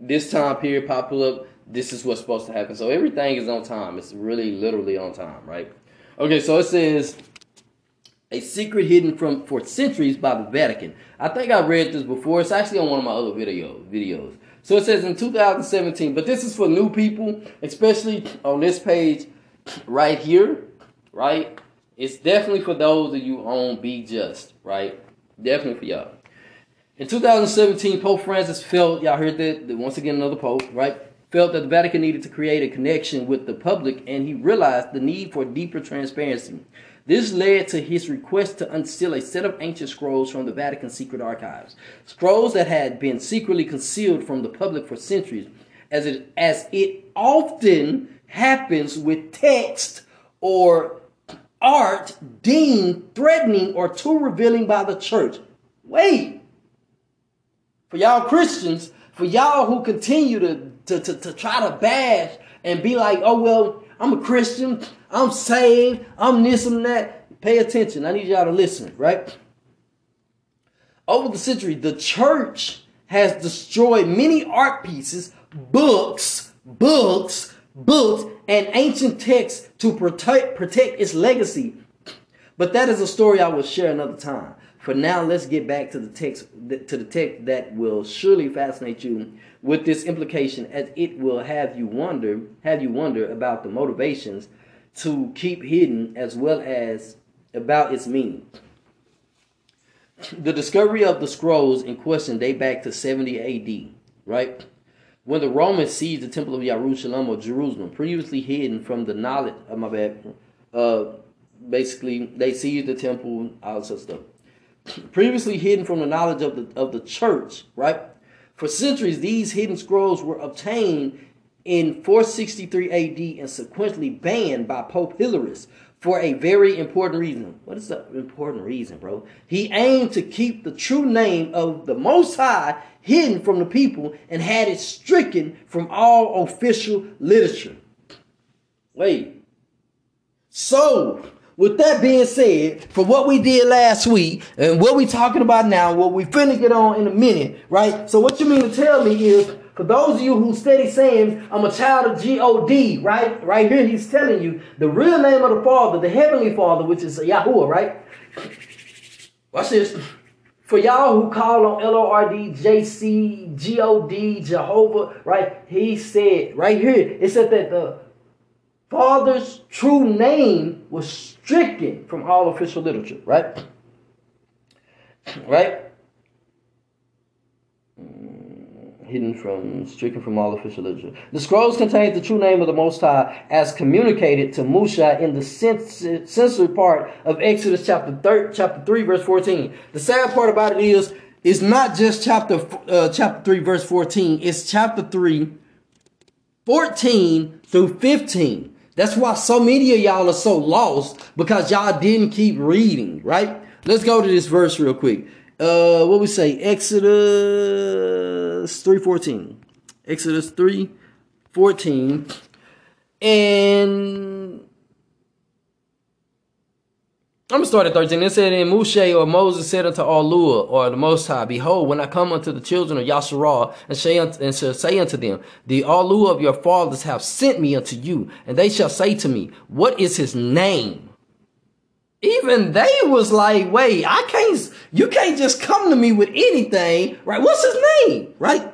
this time period pop up, this is what's supposed to happen. So everything is on time. It's really literally on time, right? Okay, so it says a secret hidden from for centuries by the Vatican. I think I read this before. It's actually on one of my other video videos. So it says in 2017, but this is for new people, especially on this page right here, right? It's definitely for those of you on Be Just, right? Definitely for y'all. In 2017, Pope Francis felt, y'all heard that, that once again, another Pope, right? Felt that the Vatican needed to create a connection with the public, and he realized the need for deeper transparency. This led to his request to unseal a set of ancient scrolls from the Vatican secret archives. Scrolls that had been secretly concealed from the public for centuries, as it, as it often happens with text or art deemed threatening or too revealing by the church. Wait. For y'all Christians, for y'all who continue to, to, to, to try to bash and be like, oh, well, I'm a Christian, I'm saved, I'm this and that. Pay attention. I need y'all to listen, right? Over the century, the church has destroyed many art pieces, books, books, books, and ancient texts to protect, protect its legacy. But that is a story I will share another time. For now, let's get back to the text to the text that will surely fascinate you with this implication, as it will have you wonder have you wonder about the motivations to keep hidden, as well as about its meaning. The discovery of the scrolls in question date back to 70 A.D. Right when the Romans seized the Temple of Jerusalem or Jerusalem, previously hidden from the knowledge of oh, my bad. Uh, basically, they seized the temple, all this stuff. Previously hidden from the knowledge of the of the church, right? For centuries, these hidden scrolls were obtained in 463 AD and subsequently banned by Pope Hilarius for a very important reason. What is the important reason, bro? He aimed to keep the true name of the Most High hidden from the people and had it stricken from all official literature. Wait. So, with that being said, for what we did last week and what we talking about now, what we finna get on in a minute, right? So what you mean to tell me is, for those of you who steady saying, I'm a child of G-O-D, right? Right here, he's telling you the real name of the Father, the Heavenly Father, which is Yahuwah, right? Watch this for y'all who call on L-O-R-D, J-C, G-O-D, Jehovah, right? He said right here, it said that the Father's true name was stricken from all official literature, right? Right? hidden from, stricken from all official literature. The scrolls contain the true name of the Most High as communicated to Musha in the censored part of Exodus chapter, thir- chapter 3, verse 14. The sad part about it is, it's not just chapter, uh, chapter 3, verse 14. It's chapter 3, 14 through 15. That's why so many of y'all are so lost because y'all didn't keep reading, right? Let's go to this verse real quick. Uh what we say? Exodus 314 exodus 314 and I'm gonna start at 13. It said, And Moshe or Moses said unto Allua, or the Most High, Behold, when I come unto the children of Yasharah, and, say unto, shall say unto them, The Allua of your fathers have sent me unto you, and they shall say to me, What is his name? even they was like, wait, I can't, you can't just come to me with anything, right? What's his name, right?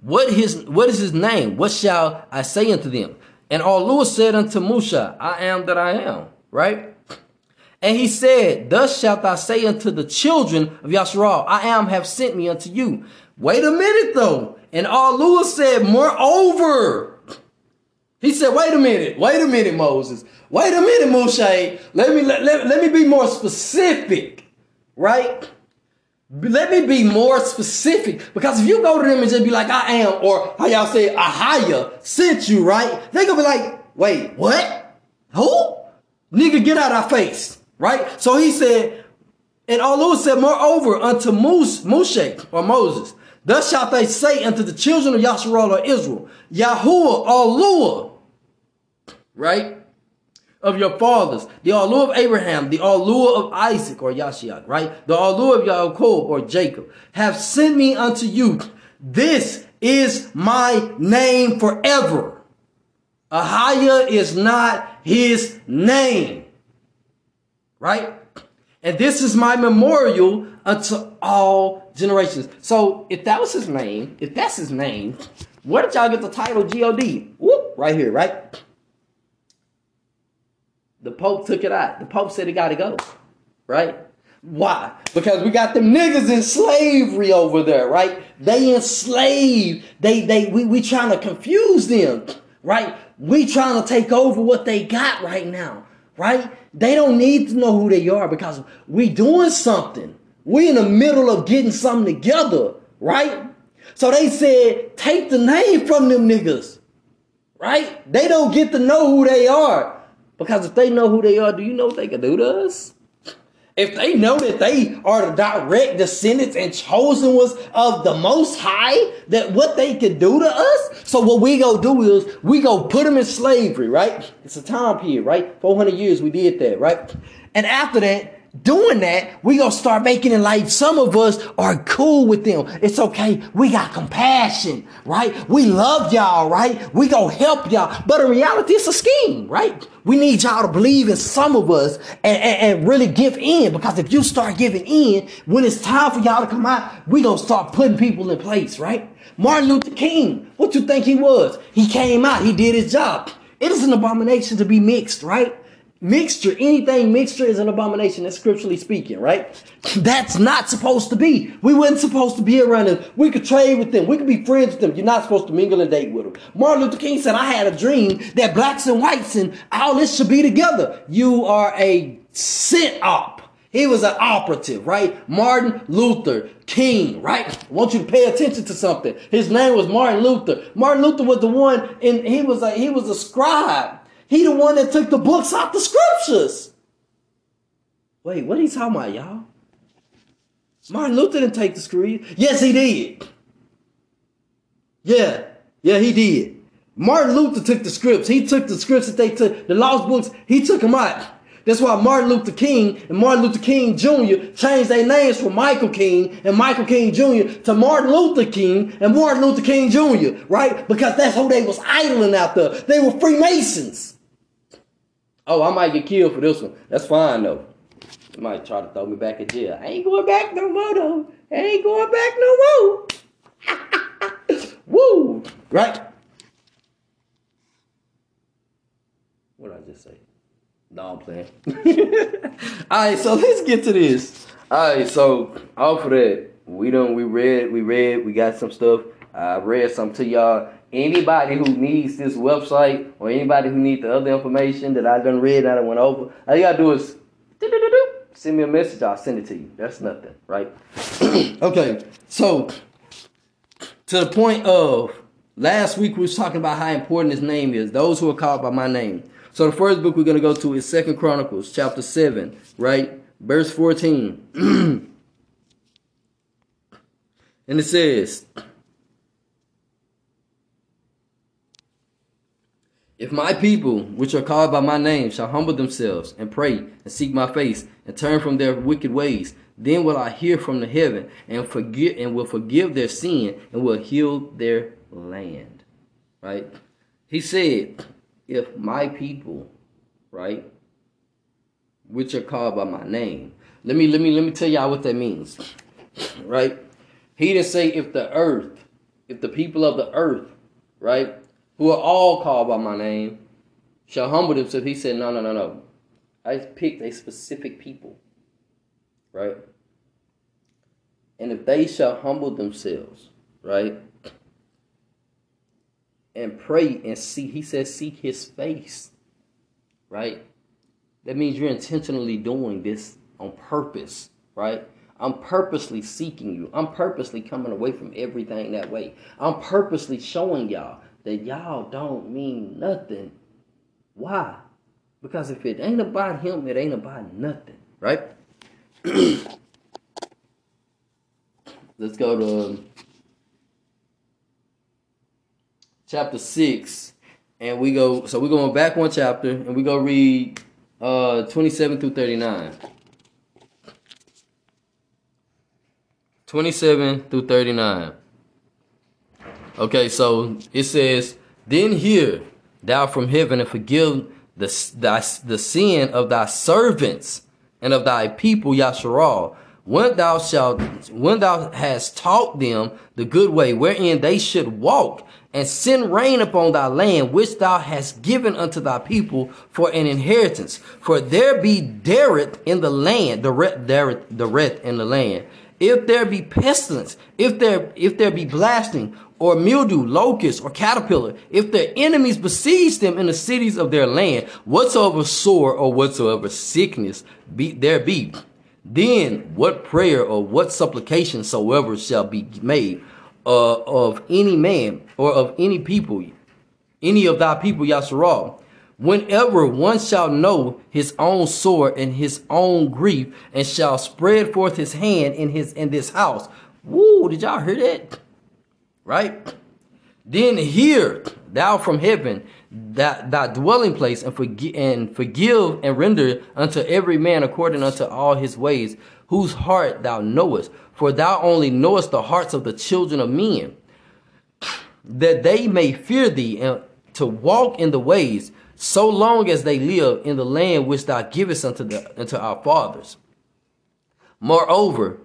What his, what is his name? What shall I say unto them? And Allua said unto Musha, I am that I am, right? And he said, Thus shalt thou say unto the children of Yasharal, I am have sent me unto you. Wait a minute though. And all Allua said, Moreover, he said, wait a minute, wait a minute, Moses. Wait a minute, Moshe. Let me let, let, let me be more specific, right? Let me be more specific. Because if you go to them and just be like, I am, or how y'all say, Ahaya sent you, right? They gonna be like, wait, what? Who? Nigga, get out of our face. right? So he said, and Allah said, moreover, unto Moshe or Moses, thus shalt they say unto the children of Yasharal or Israel, Yahuwah, Allah, right? Of your fathers, the Allah of Abraham, the Allah of Isaac or Yashiach, right? The Allah of Yaakov or Jacob, have sent me unto you. This is my name forever. Ahaya is not his name. Right? And this is my memorial unto all generations. So if that was his name, if that's his name, where did y'all get the title God? Whoop, right here, right? The Pope took it out. The Pope said it gotta go. Right? Why? Because we got them niggas in slavery over there, right? They enslaved. They they we, we trying to confuse them, right? We trying to take over what they got right now, right? They don't need to know who they are because we doing something. We in the middle of getting something together, right? So they said, take the name from them niggas, right? They don't get to know who they are. Because if they know who they are, do you know what they can do to us? If they know that they are the direct descendants and chosen ones of the most high, that what they could do to us. So what we go do is we go put them in slavery, right? It's a time period, right? 400 years we did that, right? And after that, doing that, we gonna start making it like some of us are cool with them. It's okay. We got compassion, right? We love y'all, right? We gonna help y'all. But in reality, it's a scheme, right? We need y'all to believe in some of us and, and, and really give in because if you start giving in, when it's time for y'all to come out, we gonna start putting people in place, right? Martin Luther King, what you think he was? He came out, he did his job. It is an abomination to be mixed, right? Mixture, anything mixture is an abomination, that's scripturally speaking, right? That's not supposed to be. We weren't supposed to be around them. We could trade with them. We could be friends with them. You're not supposed to mingle and date with them. Martin Luther King said, I had a dream that blacks and whites and all this should be together. You are a psyop. He was an operative, right? Martin Luther King, right? I want you to pay attention to something. His name was Martin Luther. Martin Luther was the one, and he was a he was a scribe. He the one that took the books out the scriptures. Wait, what are you talking about, y'all? Martin Luther didn't take the scriptures. Yes, he did. Yeah, yeah, he did. Martin Luther took the scripts. He took the scripts that they took, the lost books, he took them out. That's why Martin Luther King and Martin Luther King Jr. changed their names from Michael King and Michael King Jr. to Martin Luther King and Martin Luther King Jr., right? Because that's who they was idling out there. They were Freemasons. Oh, I might get killed for this one. That's fine though. They might try to throw me back in jail. I ain't going back no more though. I ain't going back no more. Woo! Right? What did I just say? No, I'm playing. Alright, so let's get to this. Alright, so off of that, we done we read, we read, we got some stuff. I read some to y'all anybody who needs this website or anybody who needs the other information that I done read that I went over, all you gotta do is send me a message. I'll send it to you. That's nothing, right? okay, so to the point of last week we was talking about how important his name is. Those who are called by my name. So the first book we're gonna go to is Second Chronicles, chapter seven, right, verse fourteen, and it says. If my people, which are called by my name, shall humble themselves and pray and seek my face and turn from their wicked ways, then will I hear from the heaven and forgive and will forgive their sin and will heal their land. Right? He said, if my people, right, which are called by my name. Let me let me let me tell y'all what that means. Right? He didn't say if the earth, if the people of the earth, right, who are all called by my name, shall humble themselves. He said, No, no, no, no. I picked a specific people. Right? And if they shall humble themselves, right? And pray and see, he says, seek his face. Right? That means you're intentionally doing this on purpose, right? I'm purposely seeking you. I'm purposely coming away from everything that way. I'm purposely showing y'all that y'all don't mean nothing. Why? Because if it ain't about him, it ain't about nothing, right? Let's go to chapter 6 and we go so we're going back one chapter and we go read uh 27 through 39 27 through 39 okay so it says then hear thou from heaven and forgive the, thy, the sin of thy servants and of thy people Yasharal. When thou shalt when thou hast taught them the good way wherein they should walk and send rain upon thy land which thou hast given unto thy people for an inheritance. For there be dearth in the land dearth the wreath in the land. If there be pestilence if there if there be blasting or mildew, locust, or caterpillar, if their enemies besiege them in the cities of their land, whatsoever sore or whatsoever sickness be there be, then what prayer or what supplication soever shall be made uh, of any man or of any people, any of thy people, Yasharal, whenever one shall know his own sore and his own grief, and shall spread forth his hand in his in this house. Woo! Did y'all hear that? Right? Then hear thou from heaven that thy dwelling place and forgive and forgive and render unto every man according unto all his ways, whose heart thou knowest. For thou only knowest the hearts of the children of men, that they may fear thee and to walk in the ways, so long as they live in the land which thou givest unto the unto our fathers. Moreover,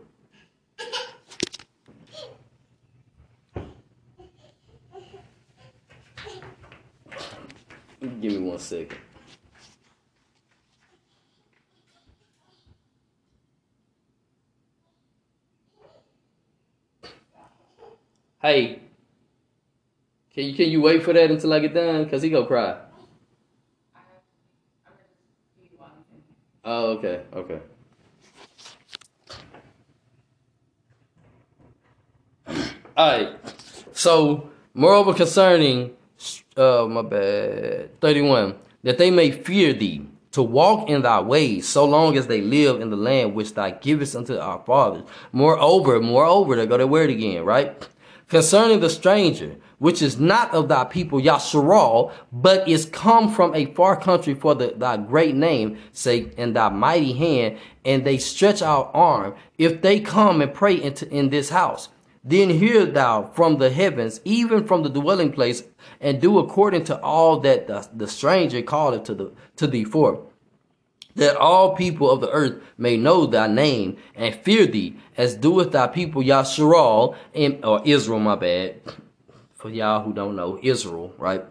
Give me one second. Hey, can you can you wait for that until I get done? Cause he go cry. Oh, okay, okay. All right. So, moreover, concerning uh, my bad, 31, that they may fear thee, to walk in thy ways, so long as they live in the land which thou givest unto our fathers. Moreover, moreover, they go to word again, right? Concerning the stranger, which is not of thy people Yasharal, but is come from a far country for the, thy great name sake and thy mighty hand, and they stretch out arm, if they come and pray into in this house. Then hear thou from the heavens, even from the dwelling place, and do according to all that the, the stranger calleth to the to thee for, that all people of the earth may know thy name and fear thee, as doeth thy people Yasharal or Israel, my bad, for y'all who don't know Israel, right?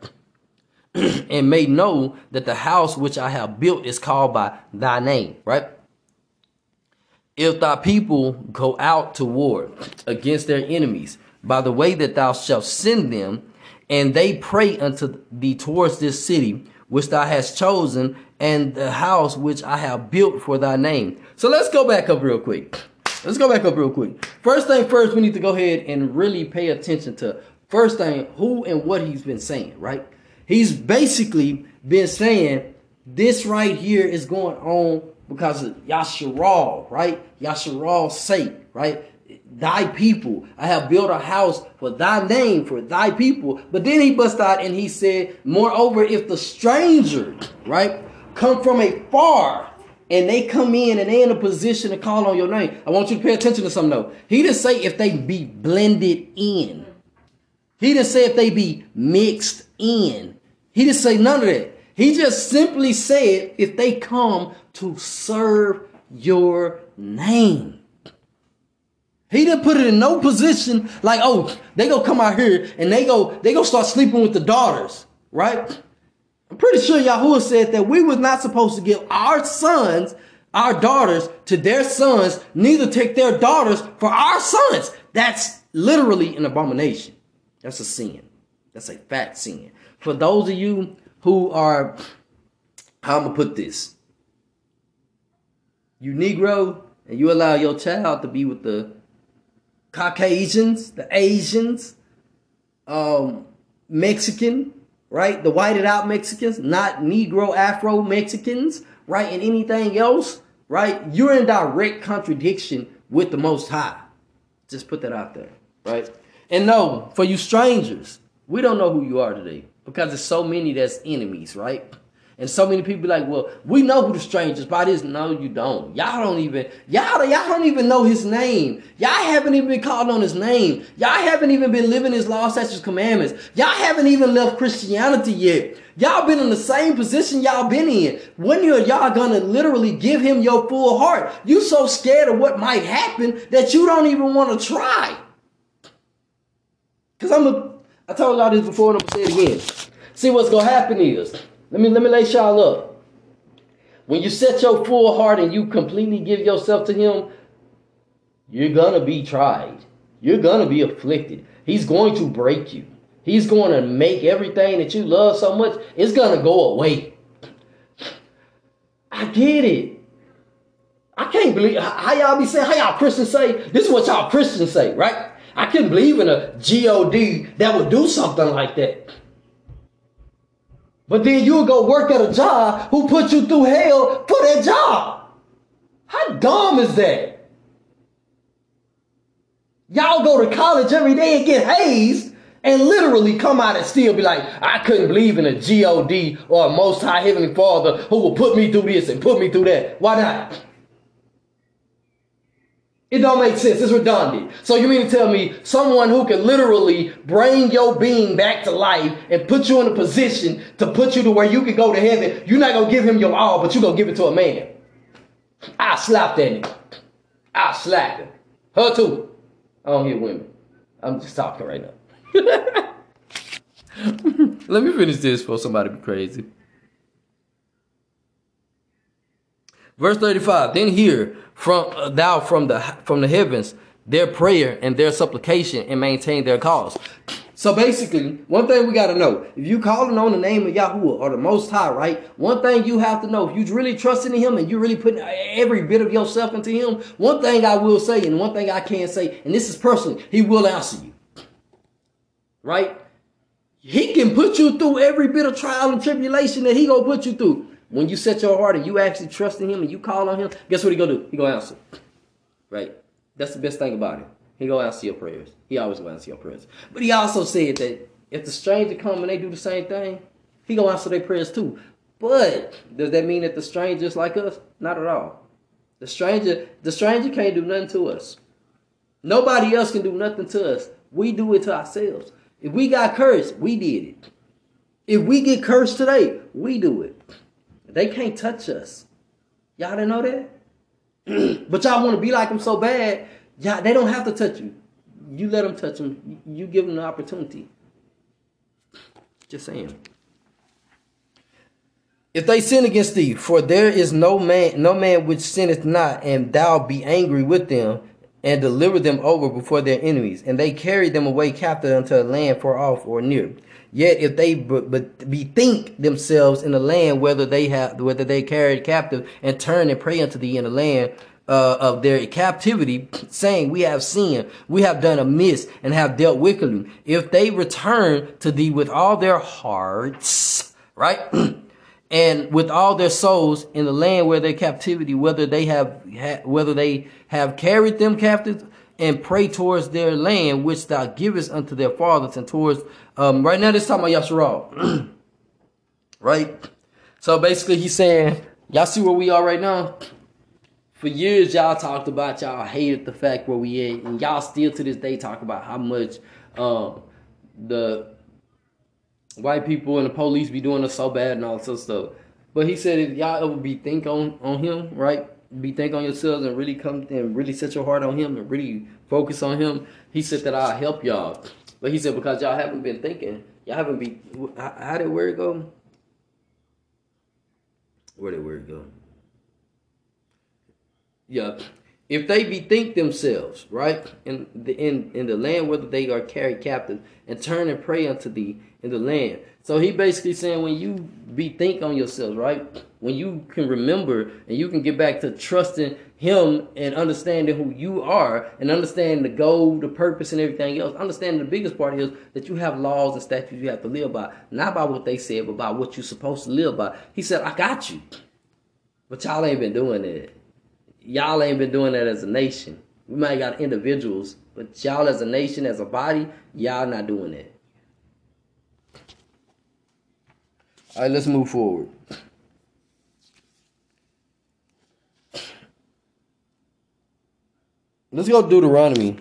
and may know that the house which I have built is called by thy name, right? If thy people go out to war against their enemies by the way that thou shalt send them, and they pray unto thee towards this city which thou hast chosen, and the house which I have built for thy name. So let's go back up real quick. Let's go back up real quick. First thing first, we need to go ahead and really pay attention to first thing who and what he's been saying, right? He's basically been saying this right here is going on because of Yasharal, right? Yasharal's sake, right? Thy people. I have built a house for thy name, for thy people. But then he bust out and he said, Moreover, if the stranger, right, come from afar and they come in and they in a position to call on your name, I want you to pay attention to something though. He didn't say if they be blended in. He didn't say if they be mixed in. He didn't say none of that. He just simply said if they come to serve your name. He didn't put it in no position like, oh, they go come out here and they go, they go start sleeping with the daughters, right? I'm pretty sure Yahuwah said that we was not supposed to give our sons, our daughters to their sons, neither take their daughters for our sons. That's literally an abomination. That's a sin. That's a fat sin. For those of you who are, how I'm gonna put this, you Negro, and you allow your child to be with the Caucasians, the Asians, um, Mexican, right? The whited out Mexicans, not Negro Afro Mexicans, right? And anything else, right? You're in direct contradiction with the Most High. Just put that out there, right? And no, for you strangers, we don't know who you are today because there's so many that's enemies, right? And so many people be like, well, we know who the strangers by this. No, you don't. Y'all don't even, y'all, y'all don't even know his name. Y'all haven't even been called on his name. Y'all haven't even been living his law, statutes, commandments. Y'all haven't even left Christianity yet. Y'all been in the same position y'all been in. When are y'all gonna literally give him your full heart? You so scared of what might happen that you don't even want to try. Cause I'm a, I told y'all this before and I'm gonna say it again. See what's gonna happen is let me let me lay y'all up. When you set your full heart and you completely give yourself to him, you're gonna be tried. You're gonna be afflicted. He's going to break you. He's going to make everything that you love so much, it's gonna go away. I get it. I can't believe how y'all be saying, how y'all Christians say, this is what y'all Christians say, right? I couldn't believe in a God that would do something like that. But then you'll go work at a job who put you through hell for that job. How dumb is that? Y'all go to college every day and get hazed and literally come out and still be like, I couldn't believe in a God or a most high heavenly father who will put me through this and put me through that. Why not? It don't make sense. It's redundant. So you mean to tell me someone who can literally bring your being back to life and put you in a position to put you to where you can go to heaven, you're not gonna give him your all, but you're gonna give it to a man. I slap that nigga. I slap him. Her too. I don't hear women. I'm just talking right now. Let me finish this for somebody be crazy. Verse 35, then hear from uh, thou from the from the heavens their prayer and their supplication and maintain their cause. So basically, one thing we got to know, if you calling on the name of Yahuwah or the Most High, right? One thing you have to know, if you really trusting in Him and you really putting every bit of yourself into Him, one thing I will say and one thing I can say, and this is personally, He will answer you. Right? He can put you through every bit of trial and tribulation that He gonna put you through. When you set your heart and you actually trust in him and you call on him, guess what he gonna do? He gonna answer. Right? That's the best thing about him. He gonna answer your prayers. He always gonna answer your prayers. But he also said that if the stranger come and they do the same thing, he gonna answer their prayers too. But does that mean that the stranger's like us? Not at all. The stranger, the stranger can't do nothing to us. Nobody else can do nothing to us. We do it to ourselves. If we got cursed, we did it. If we get cursed today, we do it. They can't touch us. Y'all didn't know that? but y'all want to be like them so bad. Y'all, they don't have to touch you. You let them touch them. You give them the opportunity. Just saying. If they sin against thee, for there is no man, no man which sinneth not, and thou be angry with them, and deliver them over before their enemies, and they carry them away captive unto a land far off or near. Yet if they bethink themselves in the land, whether they have, whether they carried captive and turn and pray unto thee in the land uh, of their captivity, saying, We have sinned, we have done amiss, and have dealt wickedly. If they return to thee with all their hearts, right? and with all their souls in the land where their captivity, whether they have, whether they have carried them captive and pray towards their land, which thou givest unto their fathers, and towards um, right now, this talking about Yasharal. right? So basically, he's saying, y'all see where we are right now? For years, y'all talked about y'all hated the fact where we at, and y'all still to this day talk about how much um, the white people and the police be doing us so bad and all this stuff. But he said, if y'all ever be think on on him, right? Be think on yourselves and really come and really set your heart on him and really focus on him. He said that I'll help y'all. But he said because y'all haven't been thinking, y'all haven't been. How, did word go? Where did word go? Yeah, if they bethink themselves, right, in the in in the land whether they are carried captive, and turn and pray unto thee in the land. So he basically saying when you bethink on yourselves, right, when you can remember and you can get back to trusting him and understanding who you are and understanding the goal, the purpose, and everything else. Understanding the biggest part is that you have laws and statutes you have to live by, not by what they said, but by what you're supposed to live by. He said, I got you. But y'all ain't been doing that. Y'all ain't been doing that as a nation. We might got individuals, but y'all as a nation, as a body, y'all not doing that. All right, let's move forward. Let's go Deuteronomy.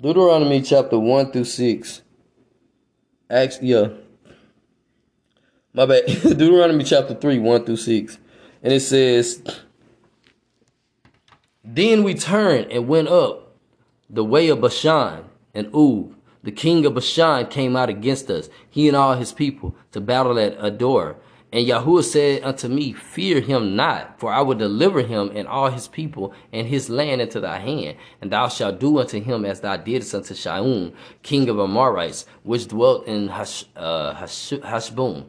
Deuteronomy chapter 1 through 6. Acts, yeah. My bad. Deuteronomy chapter 3, 1 through 6. And it says, Then we turned and went up the way of Bashan and Og the king of Bashan came out against us, he and all his people, to battle at Ador. And Yahuwah said unto me, Fear him not, for I will deliver him and all his people and his land into thy hand, and thou shalt do unto him as thou didst unto Shaun, king of Amorites, which dwelt in Hash, uh, Hashbon.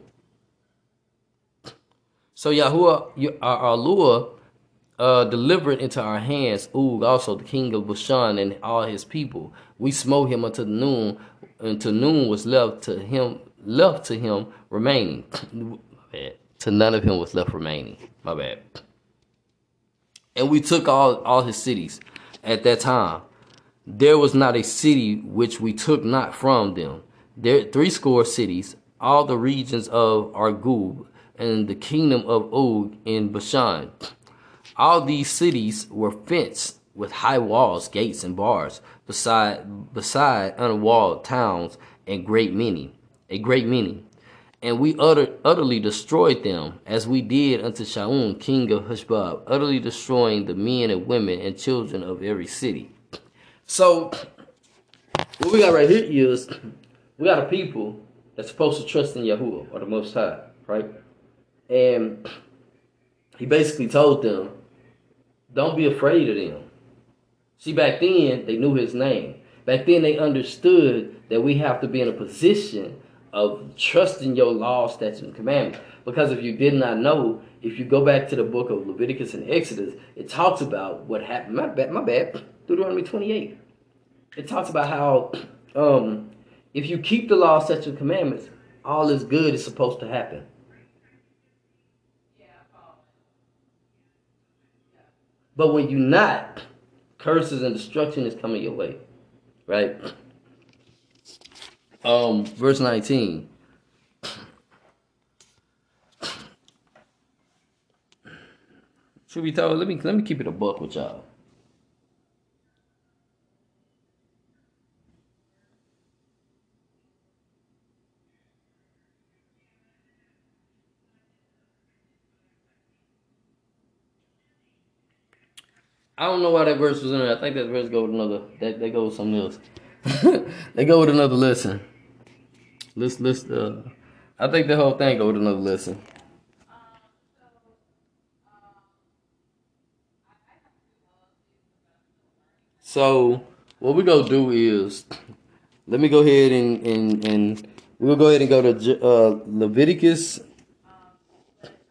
So Yahuwah, our Lord, uh, delivered into our hands Og, also the king of Bashan, and all his people. We smote him until noon, until noon was left to him, left to him remaining. to none of him was left remaining. My bad. And we took all all his cities at that time. There was not a city which we took not from them. There three score cities, all the regions of Argob, and the kingdom of Og in Bashan all these cities were fenced with high walls, gates, and bars, beside beside unwalled towns and great many, a great many. And we utter, utterly destroyed them, as we did unto Shaun, king of Heshbon, utterly destroying the men and women and children of every city. So, what we got right here is we got a people that's supposed to trust in Yahuwah or the Most High, right? And he basically told them don't be afraid of them. See, back then, they knew his name. Back then, they understood that we have to be in a position of trusting your law, statutes, and commandments. Because if you did not know, if you go back to the book of Leviticus and Exodus, it talks about what happened. My bad, my bad. Deuteronomy 28. It talks about how um, if you keep the law, statutes, and commandments, all is good is supposed to happen. But when you're not, curses and destruction is coming your way. Right? Um, verse 19. Should we tell let me let me keep it a buck with y'all. I don't know why that verse was in there. I think that verse go with another. That they go with something else. they go with another lesson. Let's let's. Uh, I think the whole thing go with another lesson. So what we gonna do is, let me go ahead and and and we'll go ahead and go to uh, Leviticus.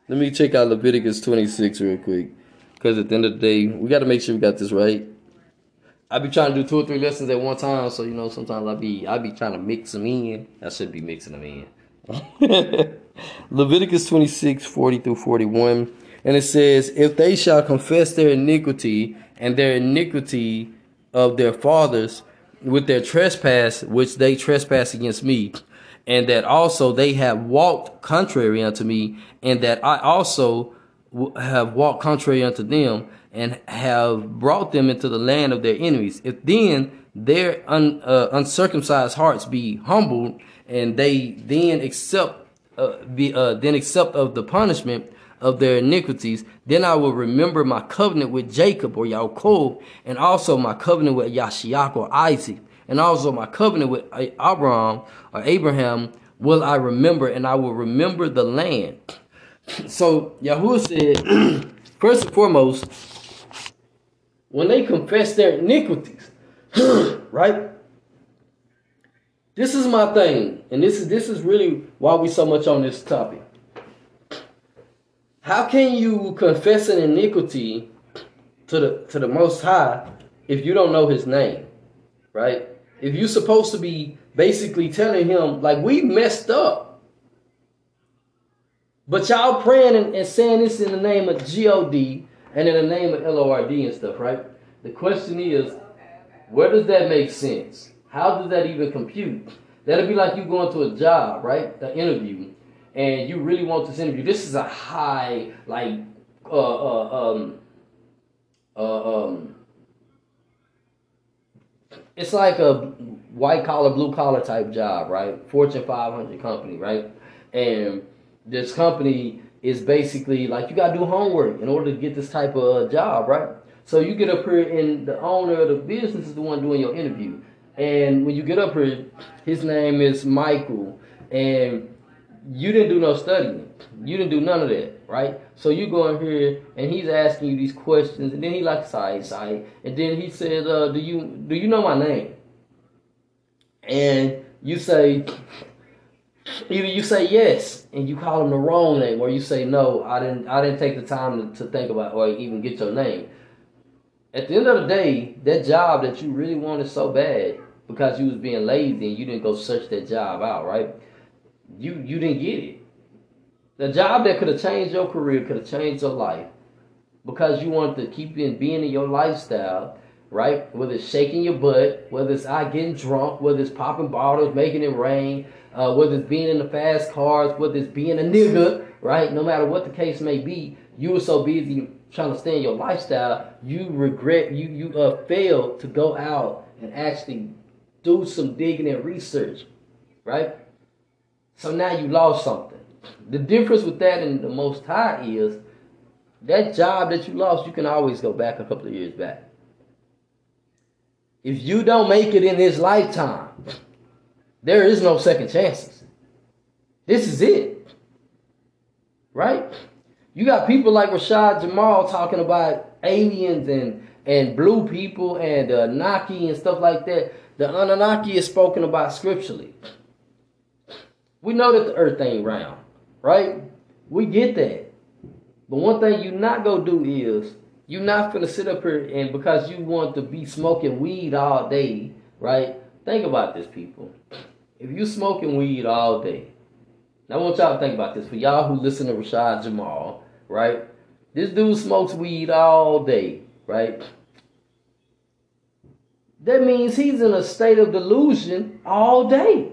Let me check out Leviticus twenty six real quick. Because at the end of the day, we got to make sure we got this right. I be trying to do two or three lessons at one time, so you know sometimes I be I be trying to mix them in. I should be mixing them in. Leviticus 26, 40 through 41. And it says, If they shall confess their iniquity and their iniquity of their fathers with their trespass, which they trespass against me, and that also they have walked contrary unto me, and that I also have walked contrary unto them and have brought them into the land of their enemies. If then their un, uh, uncircumcised hearts be humbled and they then accept uh, be uh, then accept of the punishment of their iniquities, then I will remember my covenant with Jacob or Yaakov, and also my covenant with Yashiach or Isaac, and also my covenant with Abraham or Abraham will I remember, and I will remember the land so Yahuwah said, first and foremost, when they confess their iniquities, right? this is my thing, and this is this is really why we so much on this topic. How can you confess an iniquity to the to the Most High if you don't know His name, right? If you're supposed to be basically telling Him like we messed up, but y'all praying and, and saying this in the name of God and in the name of LORD and stuff, right? The question is, where does that make sense? How does that even compute? That'd be like you going to a job, right? The interview, and you really want this interview. This is a high, like, uh, uh, um, uh, um, it's like a white collar, blue collar type job, right? Fortune 500 company, right? And this company is basically like you got to do homework in order to get this type of job, right? So you get up here, and the owner of the business is the one doing your interview. And when you get up here, his name is Michael, and you didn't do no studying. You didn't do none of that, right? So you go in here, and he's asking you these questions, and then he like side side, and then he says, uh, "Do you do you know my name?" And you say, either you say yes, and you call them the wrong name, or you say no, I didn't I didn't take the time to, to think about or even get your name. At the end of the day, that job that you really wanted so bad because you was being lazy and you didn't go search that job out, right? You you didn't get it. The job that could have changed your career, could have changed your life, because you wanted to keep in being in your lifestyle, right? Whether it's shaking your butt, whether it's out getting drunk, whether it's popping bottles, making it rain, uh, whether it's being in the fast cars, whether it's being a nigga, right? No matter what the case may be, you were so busy trying to stay in your lifestyle, you regret you you uh failed to go out and actually do some digging and research, right? So now you lost something. The difference with that and the Most High is that job that you lost, you can always go back a couple of years back. If you don't make it in this lifetime, there is no second chances. This is it. Right? You got people like Rashad Jamal talking about aliens and, and blue people and uh, Naki and stuff like that. The Anunnaki is spoken about scripturally. We know that the earth ain't round, right? We get that. But one thing you not gonna do is you not gonna sit up here and because you want to be smoking weed all day, right? Think about this, people. If you smoking weed all day, now I want y'all to think about this. For y'all who listen to Rashad Jamal, right? This dude smokes weed all day, right? that means he's in a state of delusion all day.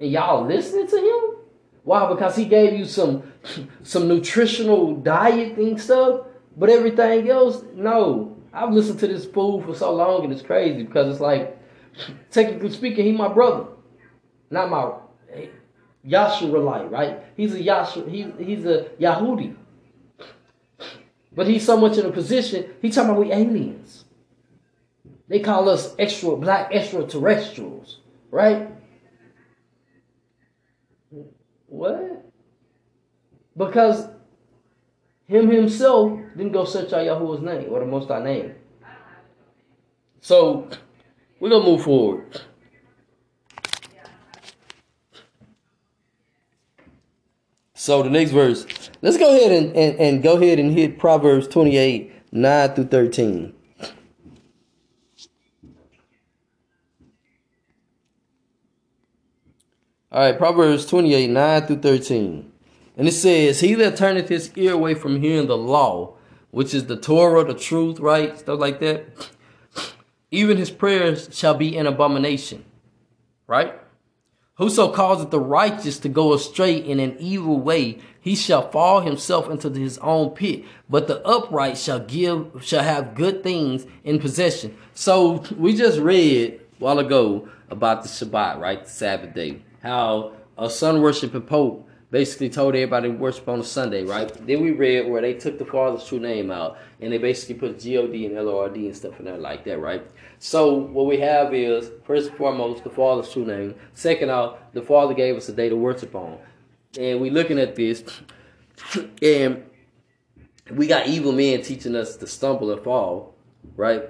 And y'all listening to him? Why? Because he gave you some some nutritional dieting stuff, but everything else, no. I've listened to this fool for so long and it's crazy because it's like, technically speaking, he my brother. Not my eh, Yahshua right? He's a Yahshua, he, he's a Yahudi. But he's so much in a position, he talking about we aliens. They call us extra black extraterrestrials, right? What? Because him himself didn't go search out Yahuwah's name or the Most High name. So we're gonna move forward. So the next verse, let's go ahead and, and, and go ahead and hit Proverbs 28, 9 through 13. All right, Proverbs 28, 9 through 13. And it says, He that turneth his ear away from hearing the law, which is the Torah, the truth, right? Stuff like that. Even his prayers shall be an abomination, right? Whoso causeth the righteous to go astray in an evil way, he shall fall himself into his own pit. But the upright shall give, shall have good things in possession. So we just read a while ago about the Shabbat, right? The Sabbath day how a sun worshiping pope basically told everybody to worship on a Sunday, right? Then we read where they took the Father's true name out and they basically put God and LORD and stuff in there like that, right? So what we have is first and foremost the Father's true name. Second out, the Father gave us a day to worship on. And we're looking at this and we got evil men teaching us to stumble and fall, right?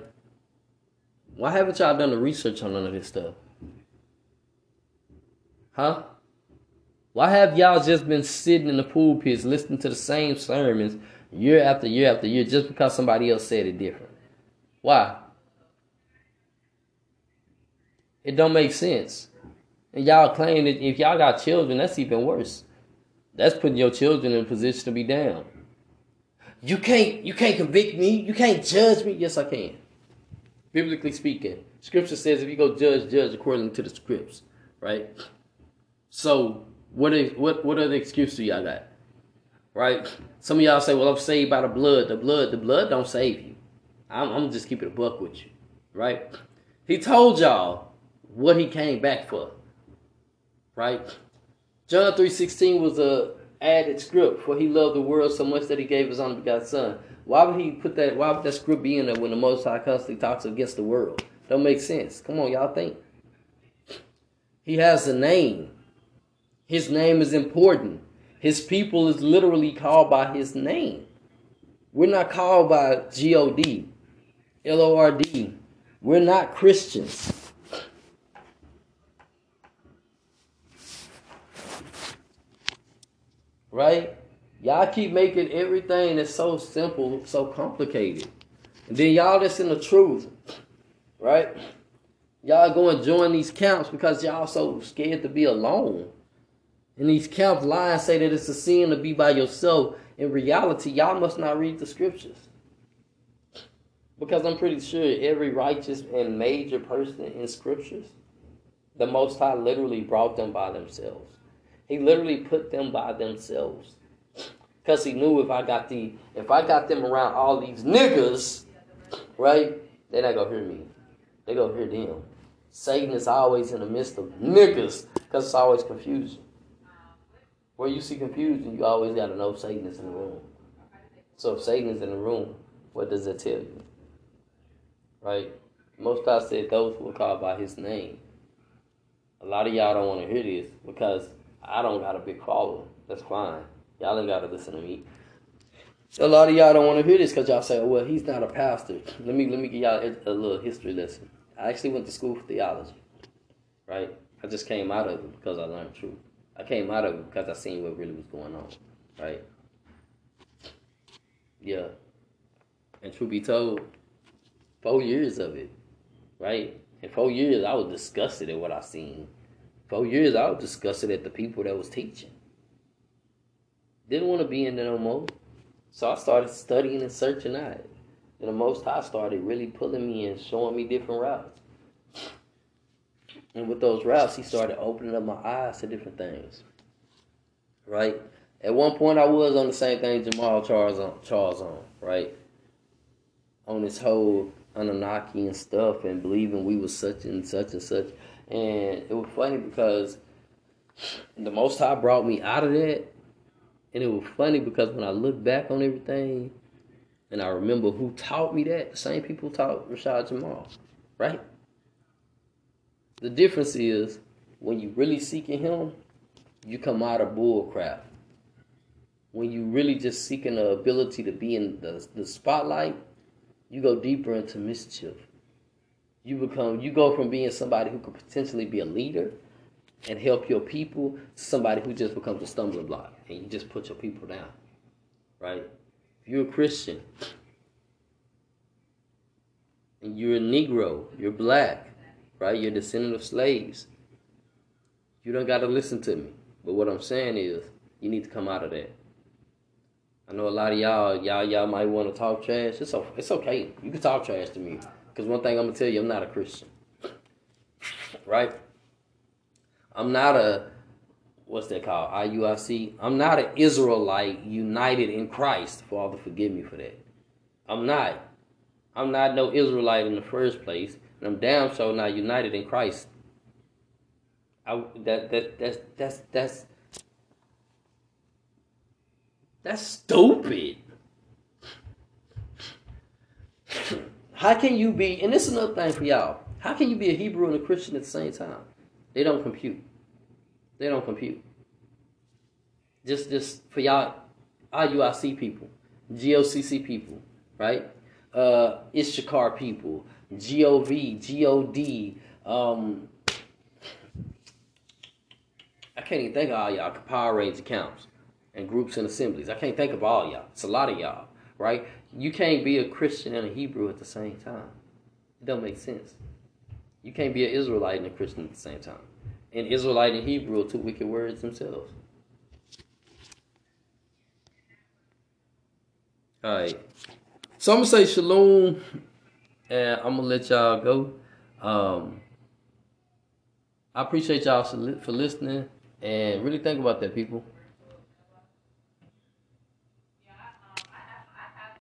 Why haven't y'all done the research on none of this stuff? Huh? Why have y'all just been sitting in the pulpits listening to the same sermons year after year after year just because somebody else said it different? Why? It don't make sense. And y'all claim that if y'all got children, that's even worse. That's putting your children in a position to be down. You can't you can't convict me. You can't judge me. Yes, I can. Biblically speaking, Scripture says if you go judge, judge according to the scripts, right? So what is what what are the excuses y'all got? Right? Some of y'all say, "Well, I'm saved by the blood. The blood, the blood don't save you." I'm, I'm just keeping a buck with you, right? He told y'all what he came back for, right? John three sixteen was a added script, for he loved the world so much that he gave his only begotten son. Why would he put that? Why would that script be in there when the Most High constantly talks against the world? Don't make sense. Come on, y'all think. He has a name. His name is important. His people is literally called by his name. We're not called by G O D, L O R D. We're not Christians. Right? Y'all keep making everything that's so simple so complicated. And then y'all that's in the truth, right? Y'all go and join these camps because y'all so scared to be alone. And these camps lie and say that it's a sin to be by yourself. In reality, y'all must not read the scriptures. Because I'm pretty sure every righteous and major person in scriptures, the Most High literally brought them by themselves. He literally put them by themselves. Because he knew if I got the if I got them around all these niggas, right, they're not gonna hear me. They gonna hear them. Satan is always in the midst of niggas because it's always confusion. Where you see confusion, you always got to know Satan is in the room. So if Satan is in the room, what does that tell you? Right? Most I said those who are called by his name. A lot of y'all don't want to hear this because I don't got a big following. That's fine. Y'all ain't got to listen to me. A lot of y'all don't want to hear this because y'all say, well, he's not a pastor. Let me let me give y'all a little history lesson. I actually went to school for theology, right? I just came out of it because I learned truth. I came out of it because I seen what really was going on, right? Yeah. And truth be told, four years of it, right? In four years, I was disgusted at what I seen. Four years, I was disgusted at the people that was teaching. Didn't want to be in there no more. So I started studying and searching out. And the Most High started really pulling me and showing me different routes. And with those routes, he started opening up my eyes to different things. Right? At one point, I was on the same thing Jamal Charles on, Charles on, right? On this whole Anunnaki and stuff and believing we was such and such and such. And it was funny because the Most High brought me out of that. And it was funny because when I look back on everything and I remember who taught me that, the same people taught Rashad Jamal, right? The difference is when you really seeking him, you come out of bullcrap. When you really just seeking the ability to be in the, the spotlight, you go deeper into mischief. You become you go from being somebody who could potentially be a leader and help your people to somebody who just becomes a stumbling block and you just put your people down. Right? If you're a Christian and you're a Negro, you're black, right? You're a descendant of slaves. You don't got to listen to me. But what I'm saying is, you need to come out of that. I know a lot of y'all, y'all, y'all might want to talk trash. It's. It's okay. You can talk trash to me. Because one thing I'm gonna tell you, I'm not a Christian. right? I'm not a what's that called? IUIC. I'm not an Israelite united in Christ. Father, forgive me for that. I'm not. I'm not no Israelite in the first place. I'm damn so not united in Christ. I, that that that's that's that's that's stupid. How can you be? And this is another thing for y'all. How can you be a Hebrew and a Christian at the same time? They don't compute. They don't compute. Just just for y'all IUIC people, GOCC people, right? Uh, Issachar people, GOV, GOD, um, I can't even think of all y'all Power Ranger camps and groups and assemblies. I can't think of all y'all. It's a lot of y'all, right? You can't be a Christian and a Hebrew at the same time. It don't make sense. You can't be an Israelite and a Christian at the same time. And Israelite and Hebrew are two wicked words themselves. All right. So I'm gonna say shalom, and I'm gonna let y'all go. Um, I appreciate y'all for listening, and really think about that, people.